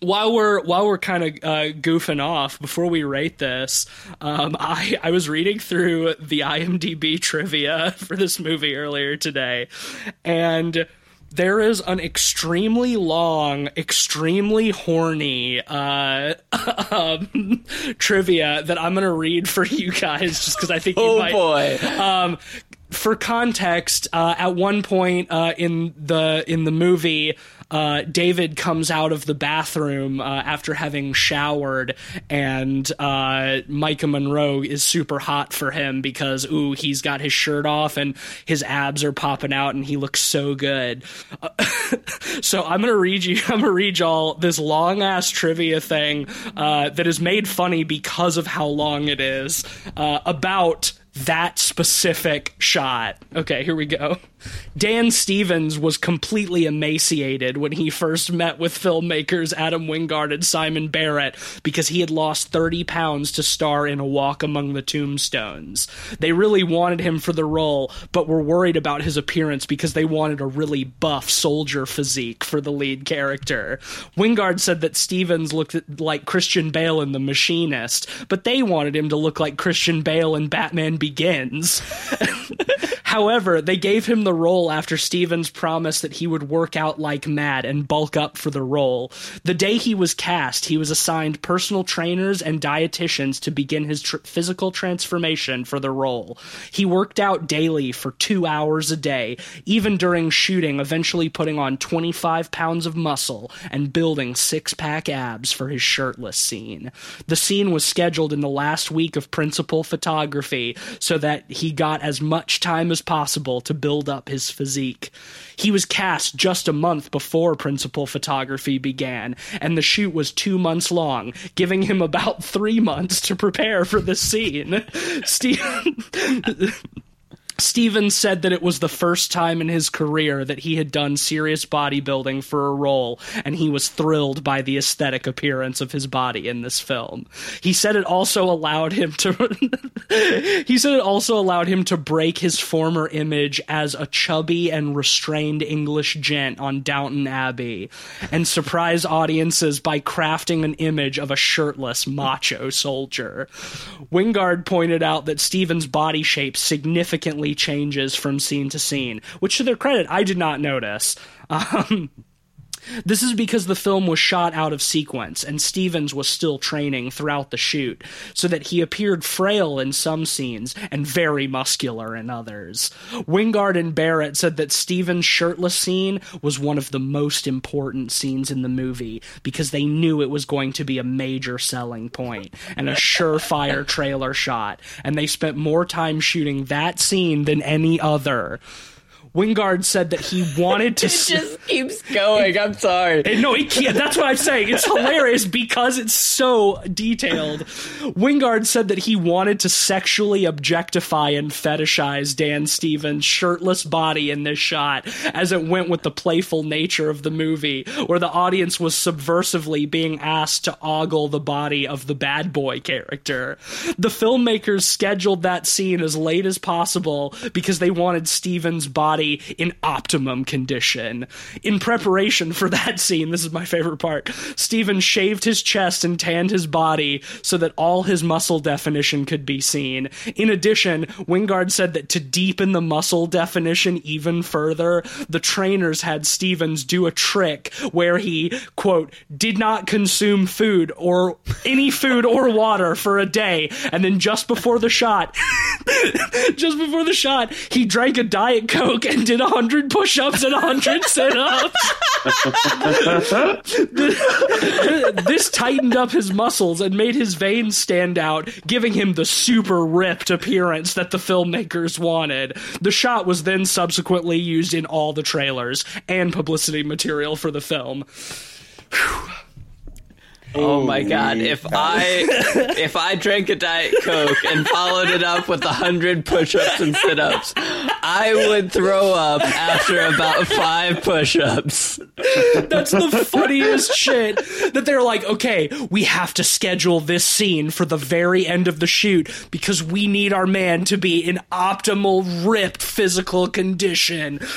while we're while we're kind of uh, goofing off before we rate this, um, I I was reading through the IMDb trivia for this movie earlier today, and there is an extremely long, extremely horny uh, um, trivia that I'm gonna read for you guys just because I think you Oh might boy. um, for context, uh, at one point uh, in the in the movie, uh, David comes out of the bathroom uh, after having showered, and uh, Maika Monroe is super hot for him because ooh, he's got his shirt off and his abs are popping out, and he looks so good. So I'm gonna read you. I'm gonna read y'all this long ass trivia thing uh, that is made funny because of how long it is uh, about that specific shot. Okay, here we go. Dan Stevens was completely emaciated when he first met with filmmakers Adam Wingard and Simon Barrett because he had lost 30 pounds to star in A Walk Among the Tombstones. They really wanted him for the role, but were worried about his appearance because they wanted a really buff soldier physique for the lead character. Wingard said that Stevens looked like Christian Bale in The Machinist, but they wanted him to look like Christian Bale in Batman Begins. However, they gave him the role after Stevens promised that he would work out like mad and bulk up for the role. The day he was cast, he was assigned personal trainers and dietitians to begin his tr- physical transformation for the role. He worked out daily for two hours a day, even during shooting, eventually putting on 25 pounds of muscle and building six pack abs for his shirtless scene. The scene was scheduled in the last week of principal photography so that he got as much time as possible to build up his physique. He was cast just a month before principal photography began, and the shoot was two months long, giving him about three months to prepare for the scene. Steve. Stevens said that it was the first time in his career that he had done serious bodybuilding for a role, and he was thrilled by the aesthetic appearance of his body in this film. He said it also allowed him to He said it also allowed him to break his former image as a chubby and restrained English gent on Downton Abbey and surprise audiences by crafting an image of a shirtless macho soldier. Wingard pointed out that Stevens' body shape significantly changes from scene to scene, which to their credit, I did not notice. Um, this is because the film was shot out of sequence and Stevens was still training throughout the shoot, so that he appeared frail in some scenes and very muscular in others. Wingard and Barrett said that Stevens' shirtless scene was one of the most important scenes in the movie because they knew it was going to be a major selling point and a surefire trailer shot, and they spent more time shooting that scene than any other. Wingard said that he wanted to. It just keeps going. I'm sorry. no, it can't. That's what I'm saying. It's hilarious because it's so detailed. Wingard said that he wanted to sexually objectify and fetishize Dan Stevens' shirtless body in this shot, as it went with the playful nature of the movie, where the audience was subversively being asked to ogle the body of the bad boy character. The filmmakers scheduled that scene as late as possible because they wanted Stevens' body in optimum condition. In preparation for that scene, this is my favorite part, Steven shaved his chest and tanned his body so that all his muscle definition could be seen. In addition, Wingard said that to deepen the muscle definition even further, the trainers had Stevens do a trick where he, quote, did not consume food or any food or water for a day, and then just before the shot, just before the shot, he drank a Diet Coke and did 100 push ups and 100 sit ups. this tightened up his muscles and made his veins stand out, giving him the super ripped appearance that the filmmakers wanted. The shot was then subsequently used in all the trailers and publicity material for the film. Oh my god! If I if I drank a diet coke and followed it up with a hundred push-ups and sit-ups, I would throw up after about five push-ups. That's the funniest shit. That they're like, okay, we have to schedule this scene for the very end of the shoot because we need our man to be in optimal, ripped physical condition.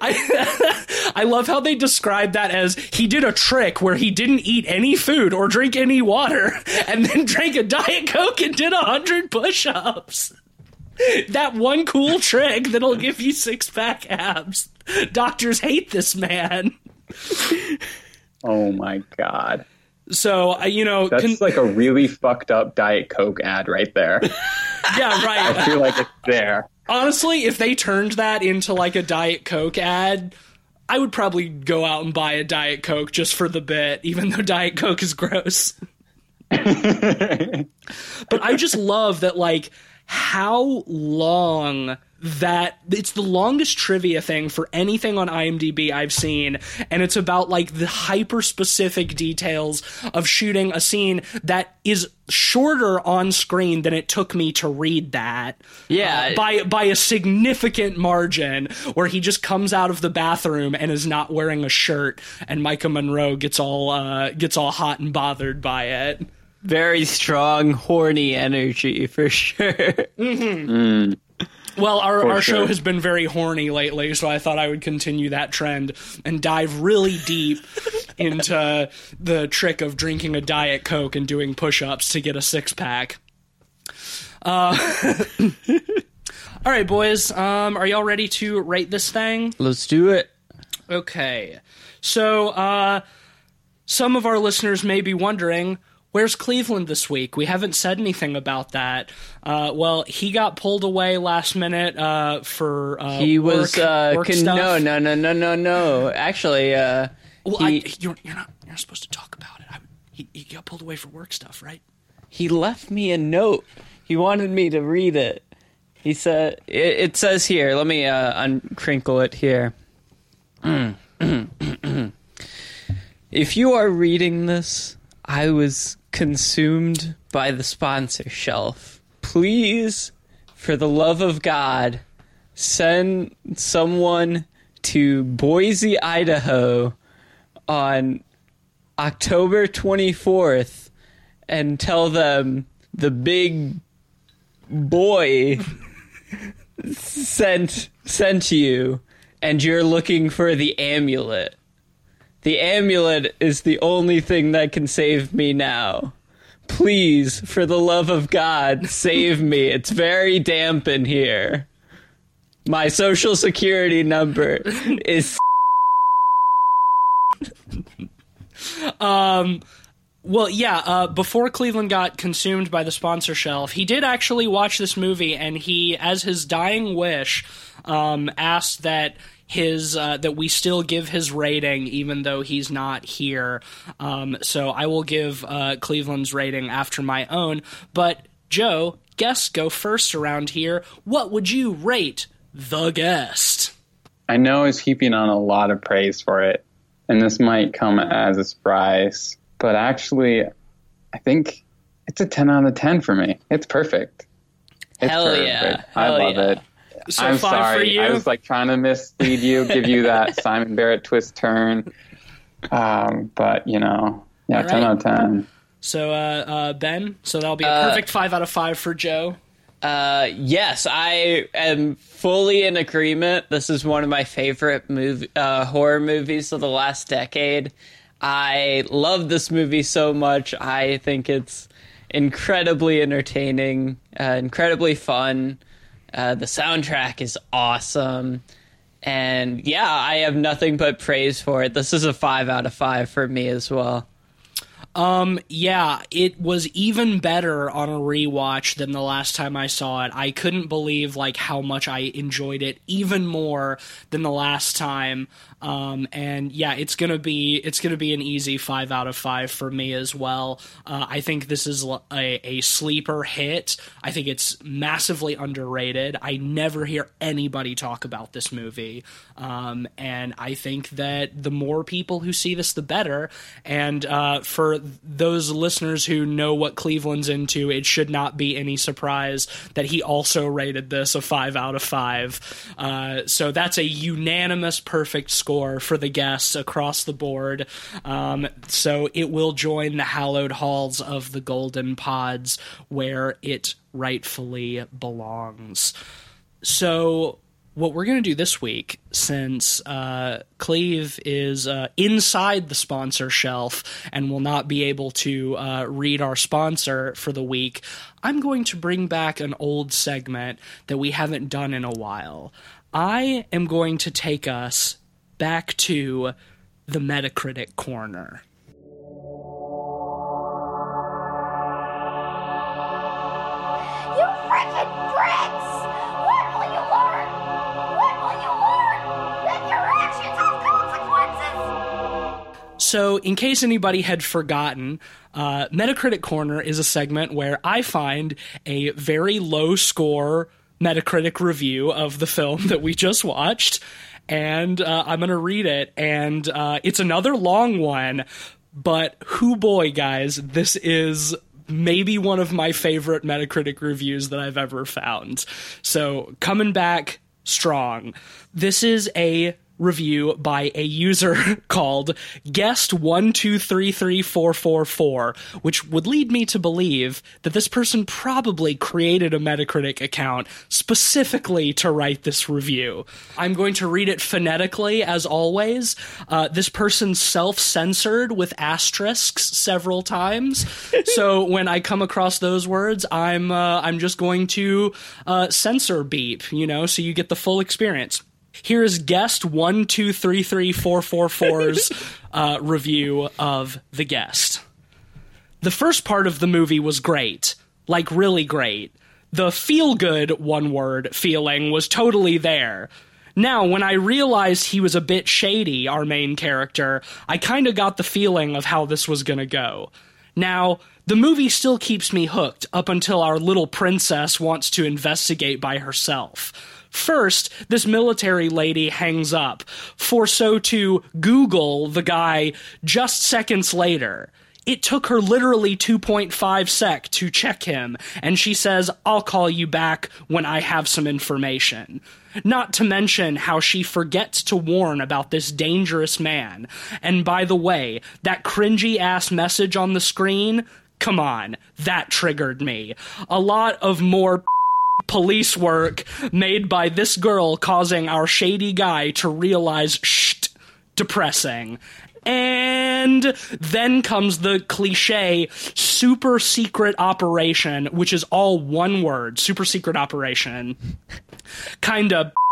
I, I love how they describe that as he did a trick where he didn't eat any food or drink any water and then drank a Diet Coke and did a hundred push ups. That one cool trick that'll give you six pack abs. Doctors hate this man. Oh my god. So, uh, you know, That's con- like a really fucked up Diet Coke ad right there. yeah, right. I feel like it's there. Honestly, if they turned that into like a Diet Coke ad, I would probably go out and buy a Diet Coke just for the bit, even though Diet Coke is gross. but I just love that, like, how long that it's the longest trivia thing for anything on IMDb I've seen, and it's about like the hyper specific details of shooting a scene that is shorter on screen than it took me to read that. Yeah. Uh, by by a significant margin, where he just comes out of the bathroom and is not wearing a shirt, and Maika Monroe gets all uh, gets all hot and bothered by it. Very strong, horny energy for sure. Well, our, our show has been very horny lately, so I thought I would continue that trend and dive really deep into the trick of drinking a Diet Coke and doing push ups to get a six pack. Uh, all right, boys, um, are y'all ready to rate this thing? Let's do it. Okay. So, uh, some of our listeners may be wondering, where's Cleveland this week? We haven't said anything about that. Uh, well, he got pulled away last minute uh, for uh, He was work- uh, work stuff. no, no, no, no, no, no. Actually, uh, Well, he I, you're, you're not you're not supposed to talk about it. I, he, he got pulled away for work stuff, right? he left me a note. He wanted me to read it. He said, it, it says here, let me uh, uncrinkle it here. if you are reading this, I was consumed by the sponsor shelf. Please for the love of God, send someone to Boise, Idaho on October 24th and tell them the big boy sent sent you and you're looking for the amulet. The amulet is the only thing that can save me now. Please, for the love of God, save me. It's very damp in here. My social security number is um. Well, yeah. Uh, before Cleveland got consumed by the sponsor shelf, he did actually watch this movie, and he, as his dying wish, um, asked that his uh, that we still give his rating, even though he's not here. Um, so I will give uh, Cleveland's rating after my own. But Joe, guests go first around here. What would you rate the guest? I know he's heaping on a lot of praise for it, and this might come as a surprise, but actually, I think it's a 10 out of 10 for me. It's perfect. It's Hell yeah. perfect. Hell I love yeah. it. So I'm five sorry. for you. I was like trying to mislead you, give you that Simon Barrett twist turn. Um, but, you know, yeah, All 10 right. out of 10. So uh, uh, Ben, so that'll be a perfect five out of five for Joe. Uh, yes, I am fully in agreement. This is one of my favorite movie, uh, horror movies of the last decade. I love this movie so much. I think it's incredibly entertaining, uh, incredibly fun. Uh, the soundtrack is awesome. And yeah, I have nothing but praise for it. This is a five out of five for me as well. Yeah, it was even better on a rewatch than the last time I saw it. I couldn't believe like how much I enjoyed it even more than the last time. Um, and yeah, it's gonna be it's gonna be an easy five out of five for me as well. Uh, I think this is a sleeper hit. I think it's massively underrated. I never hear anybody talk about this movie, um, and I think that the more people who see this, the better. And uh, for those listeners who know what Cleveland's into, it should not be any surprise that he also rated this a five out of five. Uh, so that's a unanimous perfect score for the guests across the board. Um, so it will join the hallowed halls of the Golden Pods where it rightfully belongs. So what we're going to do this week, since uh, Cleve is uh, inside the sponsor shelf and will not be able to uh, read our sponsor for the week, I'm going to bring back an old segment that we haven't done in a while. I am going to take us back to the Metacritic corner. You freaking! When will you learn? When will you learn that your actions have consequences? So, in case anybody had forgotten, uh, Metacritic Corner is a segment where I find a very low score Metacritic review of the film that we just watched, and uh, I'm to read it. And uh, it's another long one, but who boy, guys, this is maybe one of my favorite Metacritic reviews that I've ever found. So, coming back strong. This is a review by a user called guest one two three three four four four, which would lead me to believe that this person probably created a Metacritic account specifically to write this review. I'm going to read it phonetically as always. Uh, this person self-censored with asterisks several times, so when I come across those words, I'm uh, I'm just going to uh, censor beep, you know, so you get the full experience. Here is guest one two three three four four four's uh, review of the guest. The first part of the movie was great, like really great. The feel good one word feeling was totally there. Now, when I realized he was a bit shady, our main character, I kind of got the feeling of how this was gonna go. Now, the movie still keeps me hooked up until our little princess wants to investigate by herself. First, this military lady hangs up, for so to Google the guy just seconds later. It took her literally 2.5 sec to check him, and she says, I'll call you back when I have some information. Not to mention how she forgets to warn about this dangerous man. And by the way, that cringy ass message on the screen, come on, that triggered me. A lot of more police work made by this girl causing our shady guy to realize, shh, depressing. And then comes the cliche super secret operation, which is all one word super secret operation. kind of.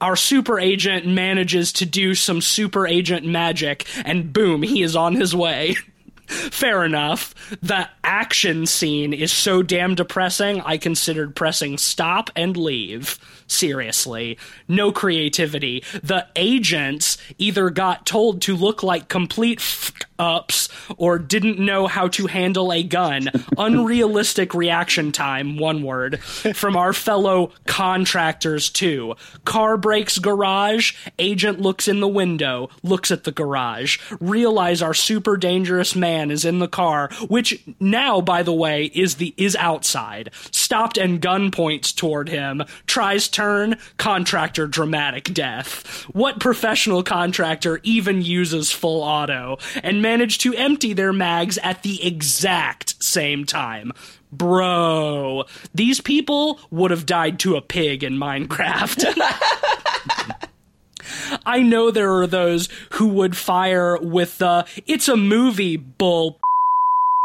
Our super agent manages to do some super agent magic, and boom, he is on his way. Fair enough. The action scene is so damn depressing, I considered pressing stop and leave. Seriously. No creativity. The agents either got told to look like complete f- ups or didn't know how to handle a gun. Unrealistic reaction time, one word, from our fellow contractors, too. Car breaks garage, agent looks in the window, looks at the garage, realize our super dangerous man is in the car, which now, by the way, is the is outside. Stopped and gun points toward him, tries turn, contractor dramatic death. What professional contractor even uses full auto and managed to empty their mags at the exact same time? Bro, these people would have died to a pig in Minecraft. I know there are those who would fire with the it's a movie bull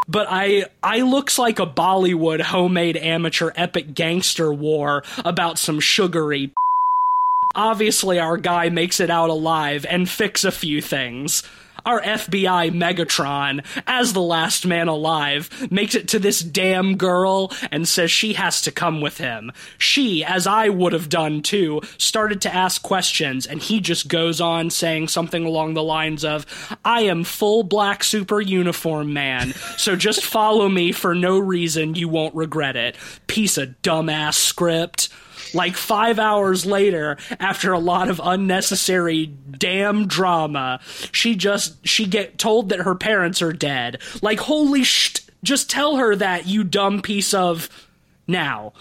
but I I looks like a Bollywood homemade amateur epic gangster war about some sugary Obviously our guy makes it out alive and fix a few things. Our FBI Megatron, as the last man alive, makes it to this damn girl and says she has to come with him. She, as I would have done too, started to ask questions, and he just goes on saying something along the lines of, I am full black super uniform man, so just follow me for no reason, you won't regret it. Piece of dumbass script like five hours later after a lot of unnecessary damn drama she just she get told that her parents are dead. Like holy sh just tell her that you dumb piece of now.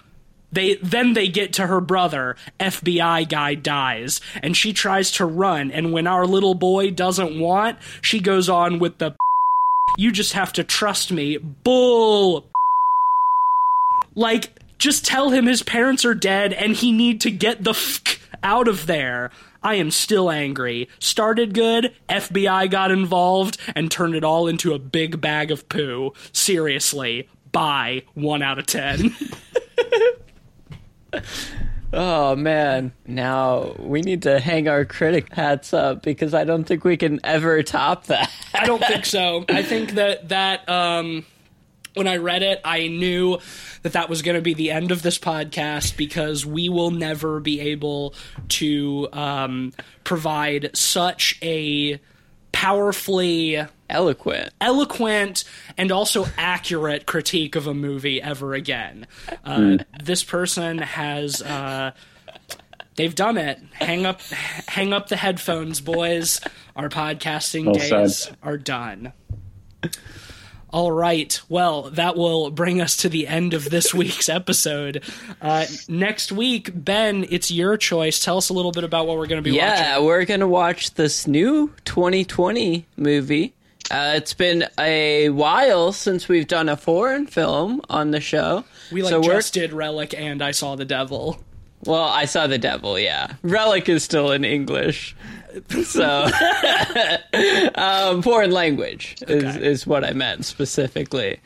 They then they get to her brother fbi guy dies and she tries to run and when our little boy doesn't want she goes on with the you just have to trust me bull. Like just tell him his parents are dead and he need to get the f out of there. I am still angry. Started good, FBI got involved and turned it all into a big bag of poo. Seriously. Bye. 1 out of 10. Oh man, now we need to hang our critic hats up because I don't think we can ever top that. I don't think so. I think that that um when I read it, I knew that that was going to be the end of this podcast because we will never be able to um, provide such a powerfully Eloquent. eloquent and also accurate critique of a movie ever again. Uh, This person has. Uh, They've done it. Hang up, hang up the headphones, boys. Our podcasting Well days said. are done. All right. Well, that will bring us to the end of this week's episode. Uh, next week, Ben, it's your choice. Tell us a little bit about what we're going to be Yeah, watching. we're gonna watch this new 2020 movie. Uh, it's been a while since we've done a foreign film on the show. We like so just did Relic and I Saw the Devil. well, I saw the devil. Yeah, Relic is still in English, so um, foreign language is Okay. is what I meant specifically.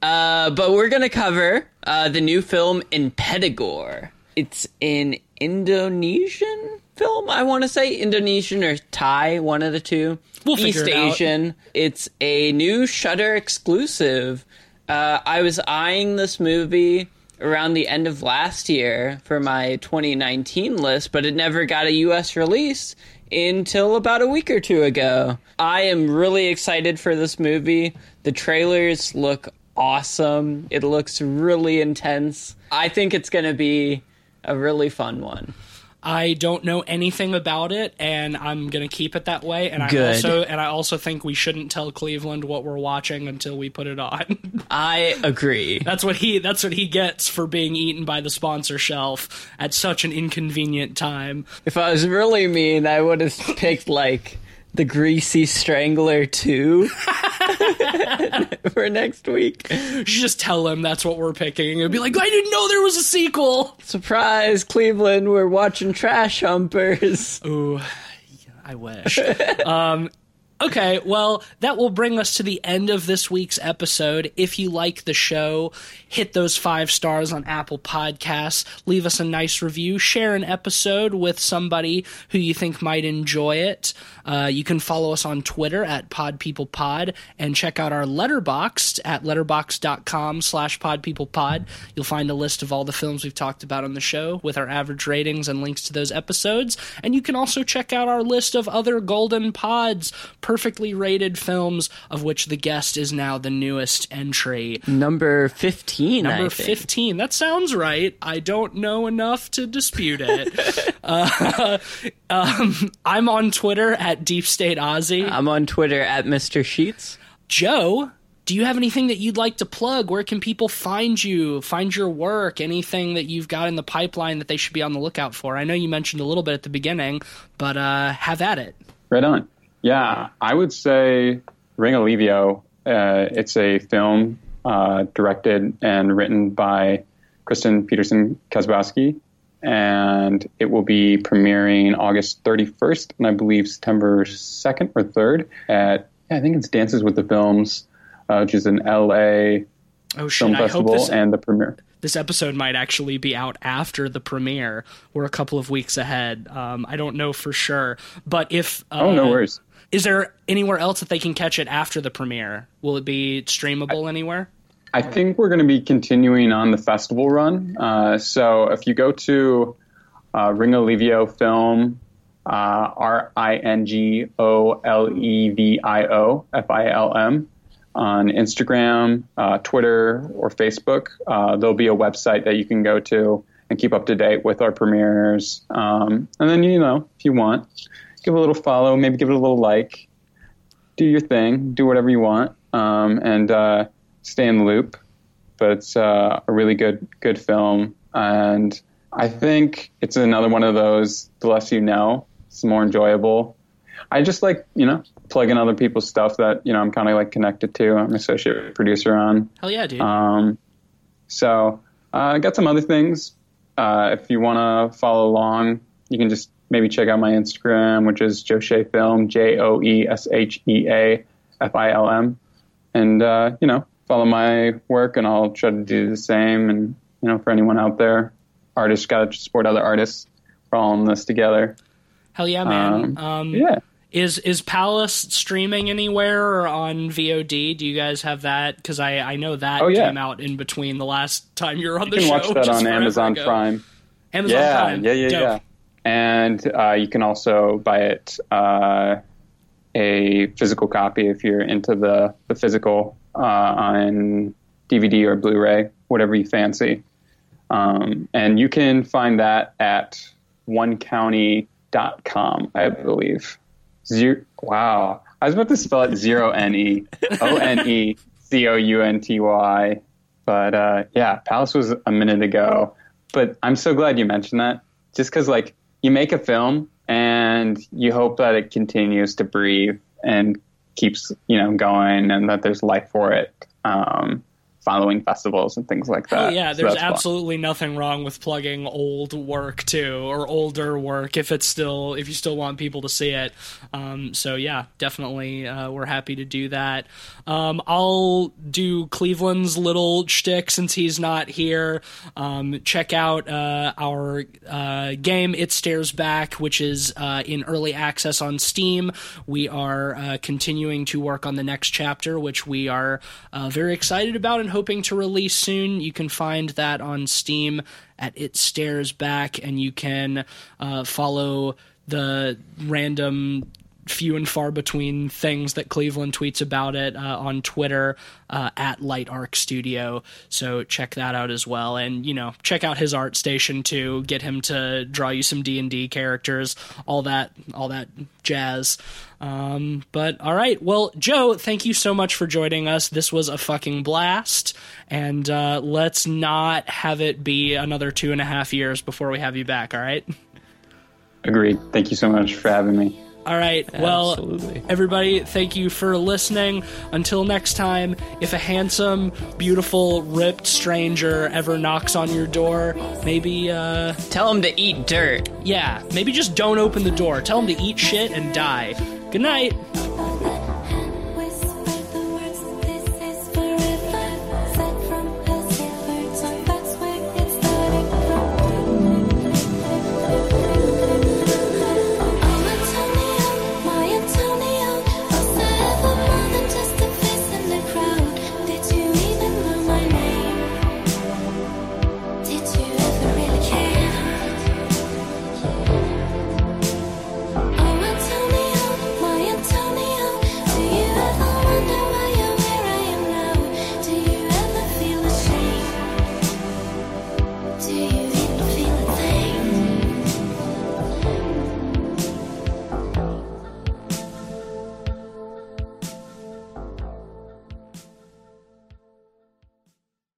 Uh, but we're gonna cover uh, the new film in Impetigore. It's an Indonesian film, I want to say Indonesian or Thai, one of the two. We'll East it. Asian. It's a new Shudder exclusive. Uh, I was eyeing this movie around the end of last year for my 2019 list, but it never got a US release until about a week or two ago. I am really excited for this movie. The trailers look awesome. It looks really intense. I think it's going to be a really fun one. I don't know anything about it, and I'm gonna keep it that way. And I also and I also think we shouldn't tell Cleveland what we're watching until we put it on. I agree. that's what he that's what he gets for being eaten by the sponsor shelf at such an inconvenient time. If I was really mean, I would have picked like the Greasy Strangler 2 for next week. You should just tell him that's what we're picking and be like, I didn't know there was a sequel. Surprise, Cleveland, we're watching Trash Humpers. Ooh, I wish. um, okay, well, that will bring us to the end of this week's episode. If you like the show, hit those five stars on Apple Podcasts, leave us a nice review, share an episode with somebody who you think might enjoy it. Uh, you can follow us on Twitter at PodPeoplePod and check out our Letterboxd at letterboxd.com slash podpeoplepod. You'll find a list of all the films we've talked about on the show with our average ratings and links to those episodes. And you can also check out our list of other Golden Pods, perfectly rated films, of which The Guest is now the newest entry. Number 15, Number I think. 15. That sounds right. I don't know enough to dispute it. uh, um, I'm on Twitter at Deep State Aussie. I'm on Twitter at Mr. Sheets. Joe, do you have anything that you'd like to plug? Where can people find you, find your work, anything that you've got in the pipeline that they should be on the lookout for? I know you mentioned a little bit at the beginning, but uh, have at it. Right on. Yeah, I would say Ringolevio. Uh, it's a film uh, directed and written by Kristen Peterson Kozbowski, and it will be premiering August 31st and I believe September 2nd or 3rd at, I think it's Dances with the Films, uh, which is an LA Oh, shit. film I hope festival, this, and the premiere. this episode might actually be out after the premiere. We're a couple of weeks ahead. Um, I don't know for sure. But if. Uh, Oh, no worries. Is there anywhere else that they can catch it after the premiere? Will it be streamable anywhere? I think we're going to be continuing on the festival run. Uh, so if you go to uh, Ringolevio Film, uh, R I N G O L E V I O F I L M, on Instagram, uh, Twitter, or Facebook, uh, there'll be a website that you can go to and keep up to date with our premieres. Um, and then, you know, if you want, give it a little follow, maybe give it a little like, do your thing, do whatever you want, um, and uh, stay in the loop. But it's uh, a really good good film, and I think it's another one of those. The less you know, it's more enjoyable. I just like you know plugging other people's stuff that you know I'm kind of like connected to. I'm an associate producer on. Hell yeah, dude. Um, so uh, I got some other things. Uh, if you want to follow along, you can just maybe check out my Instagram, which is Joe Shea Film, J O E S H E A F I L M, and uh, you know follow my work, and I'll try to do the same. And you know, for anyone out there, artists got to support other artists. We're all in this together. Hell yeah, man. Um, Um, yeah. Is is Palace streaming anywhere or on VOD? Do you guys have that? Because I, I know that Oh, yeah. came out in between the last time you were on You the show. You can watch that on Amazon ago. Prime. Amazon yeah, Prime. Yeah, yeah, Dope. yeah. And uh, you can also buy it uh, a physical copy if you're into the the physical uh, on DVD or Blu-ray, whatever you fancy. Um, and you can find that at onecounty.com, I believe. Zero, wow. I was about to spell it zero N E O N E C O U N T Y. But uh, yeah, Palace was a minute ago. But I'm so glad you mentioned that. Just because, like, you make a film and you hope that it continues to breathe and keeps, you know, going and that there's life for it. Um, following festivals and things like that. Oh yeah, So there's fun. absolutely nothing wrong with plugging old work too, or older work if it's still if you still want people to see it. Um, so yeah, definitely, uh, we're happy to do that. Um, I'll do Cleveland's little shtick since he's not here. Um, check out uh, our uh, game It Stares Back, which is uh, in early access on Steam. We are uh, continuing to work on the next chapter, which we are uh, very excited about and hoping to release soon. You can find that on Steam at It Stares Back, and you can uh, follow the random few and far between things that Cleveland tweets about it uh, on Twitter uh, at Light Arc Studio. So check that out as well, and you know check out his ArtStation too. Get him to draw you some D and D characters, all that, all that jazz. Um, but all right, well, Joe, thank you so much for joining us. This was a fucking blast, and uh, let's not have it be another two and a half years before we have you back. All right. Agreed. Thank you so much for having me. All right. Well, Absolutely. everybody, thank you for listening. Until next time, if a handsome, beautiful, ripped stranger ever knocks on your door, maybe, uh, Tell him to eat dirt. yeah, maybe just don't open the door. Tell him to eat shit and die. Good night.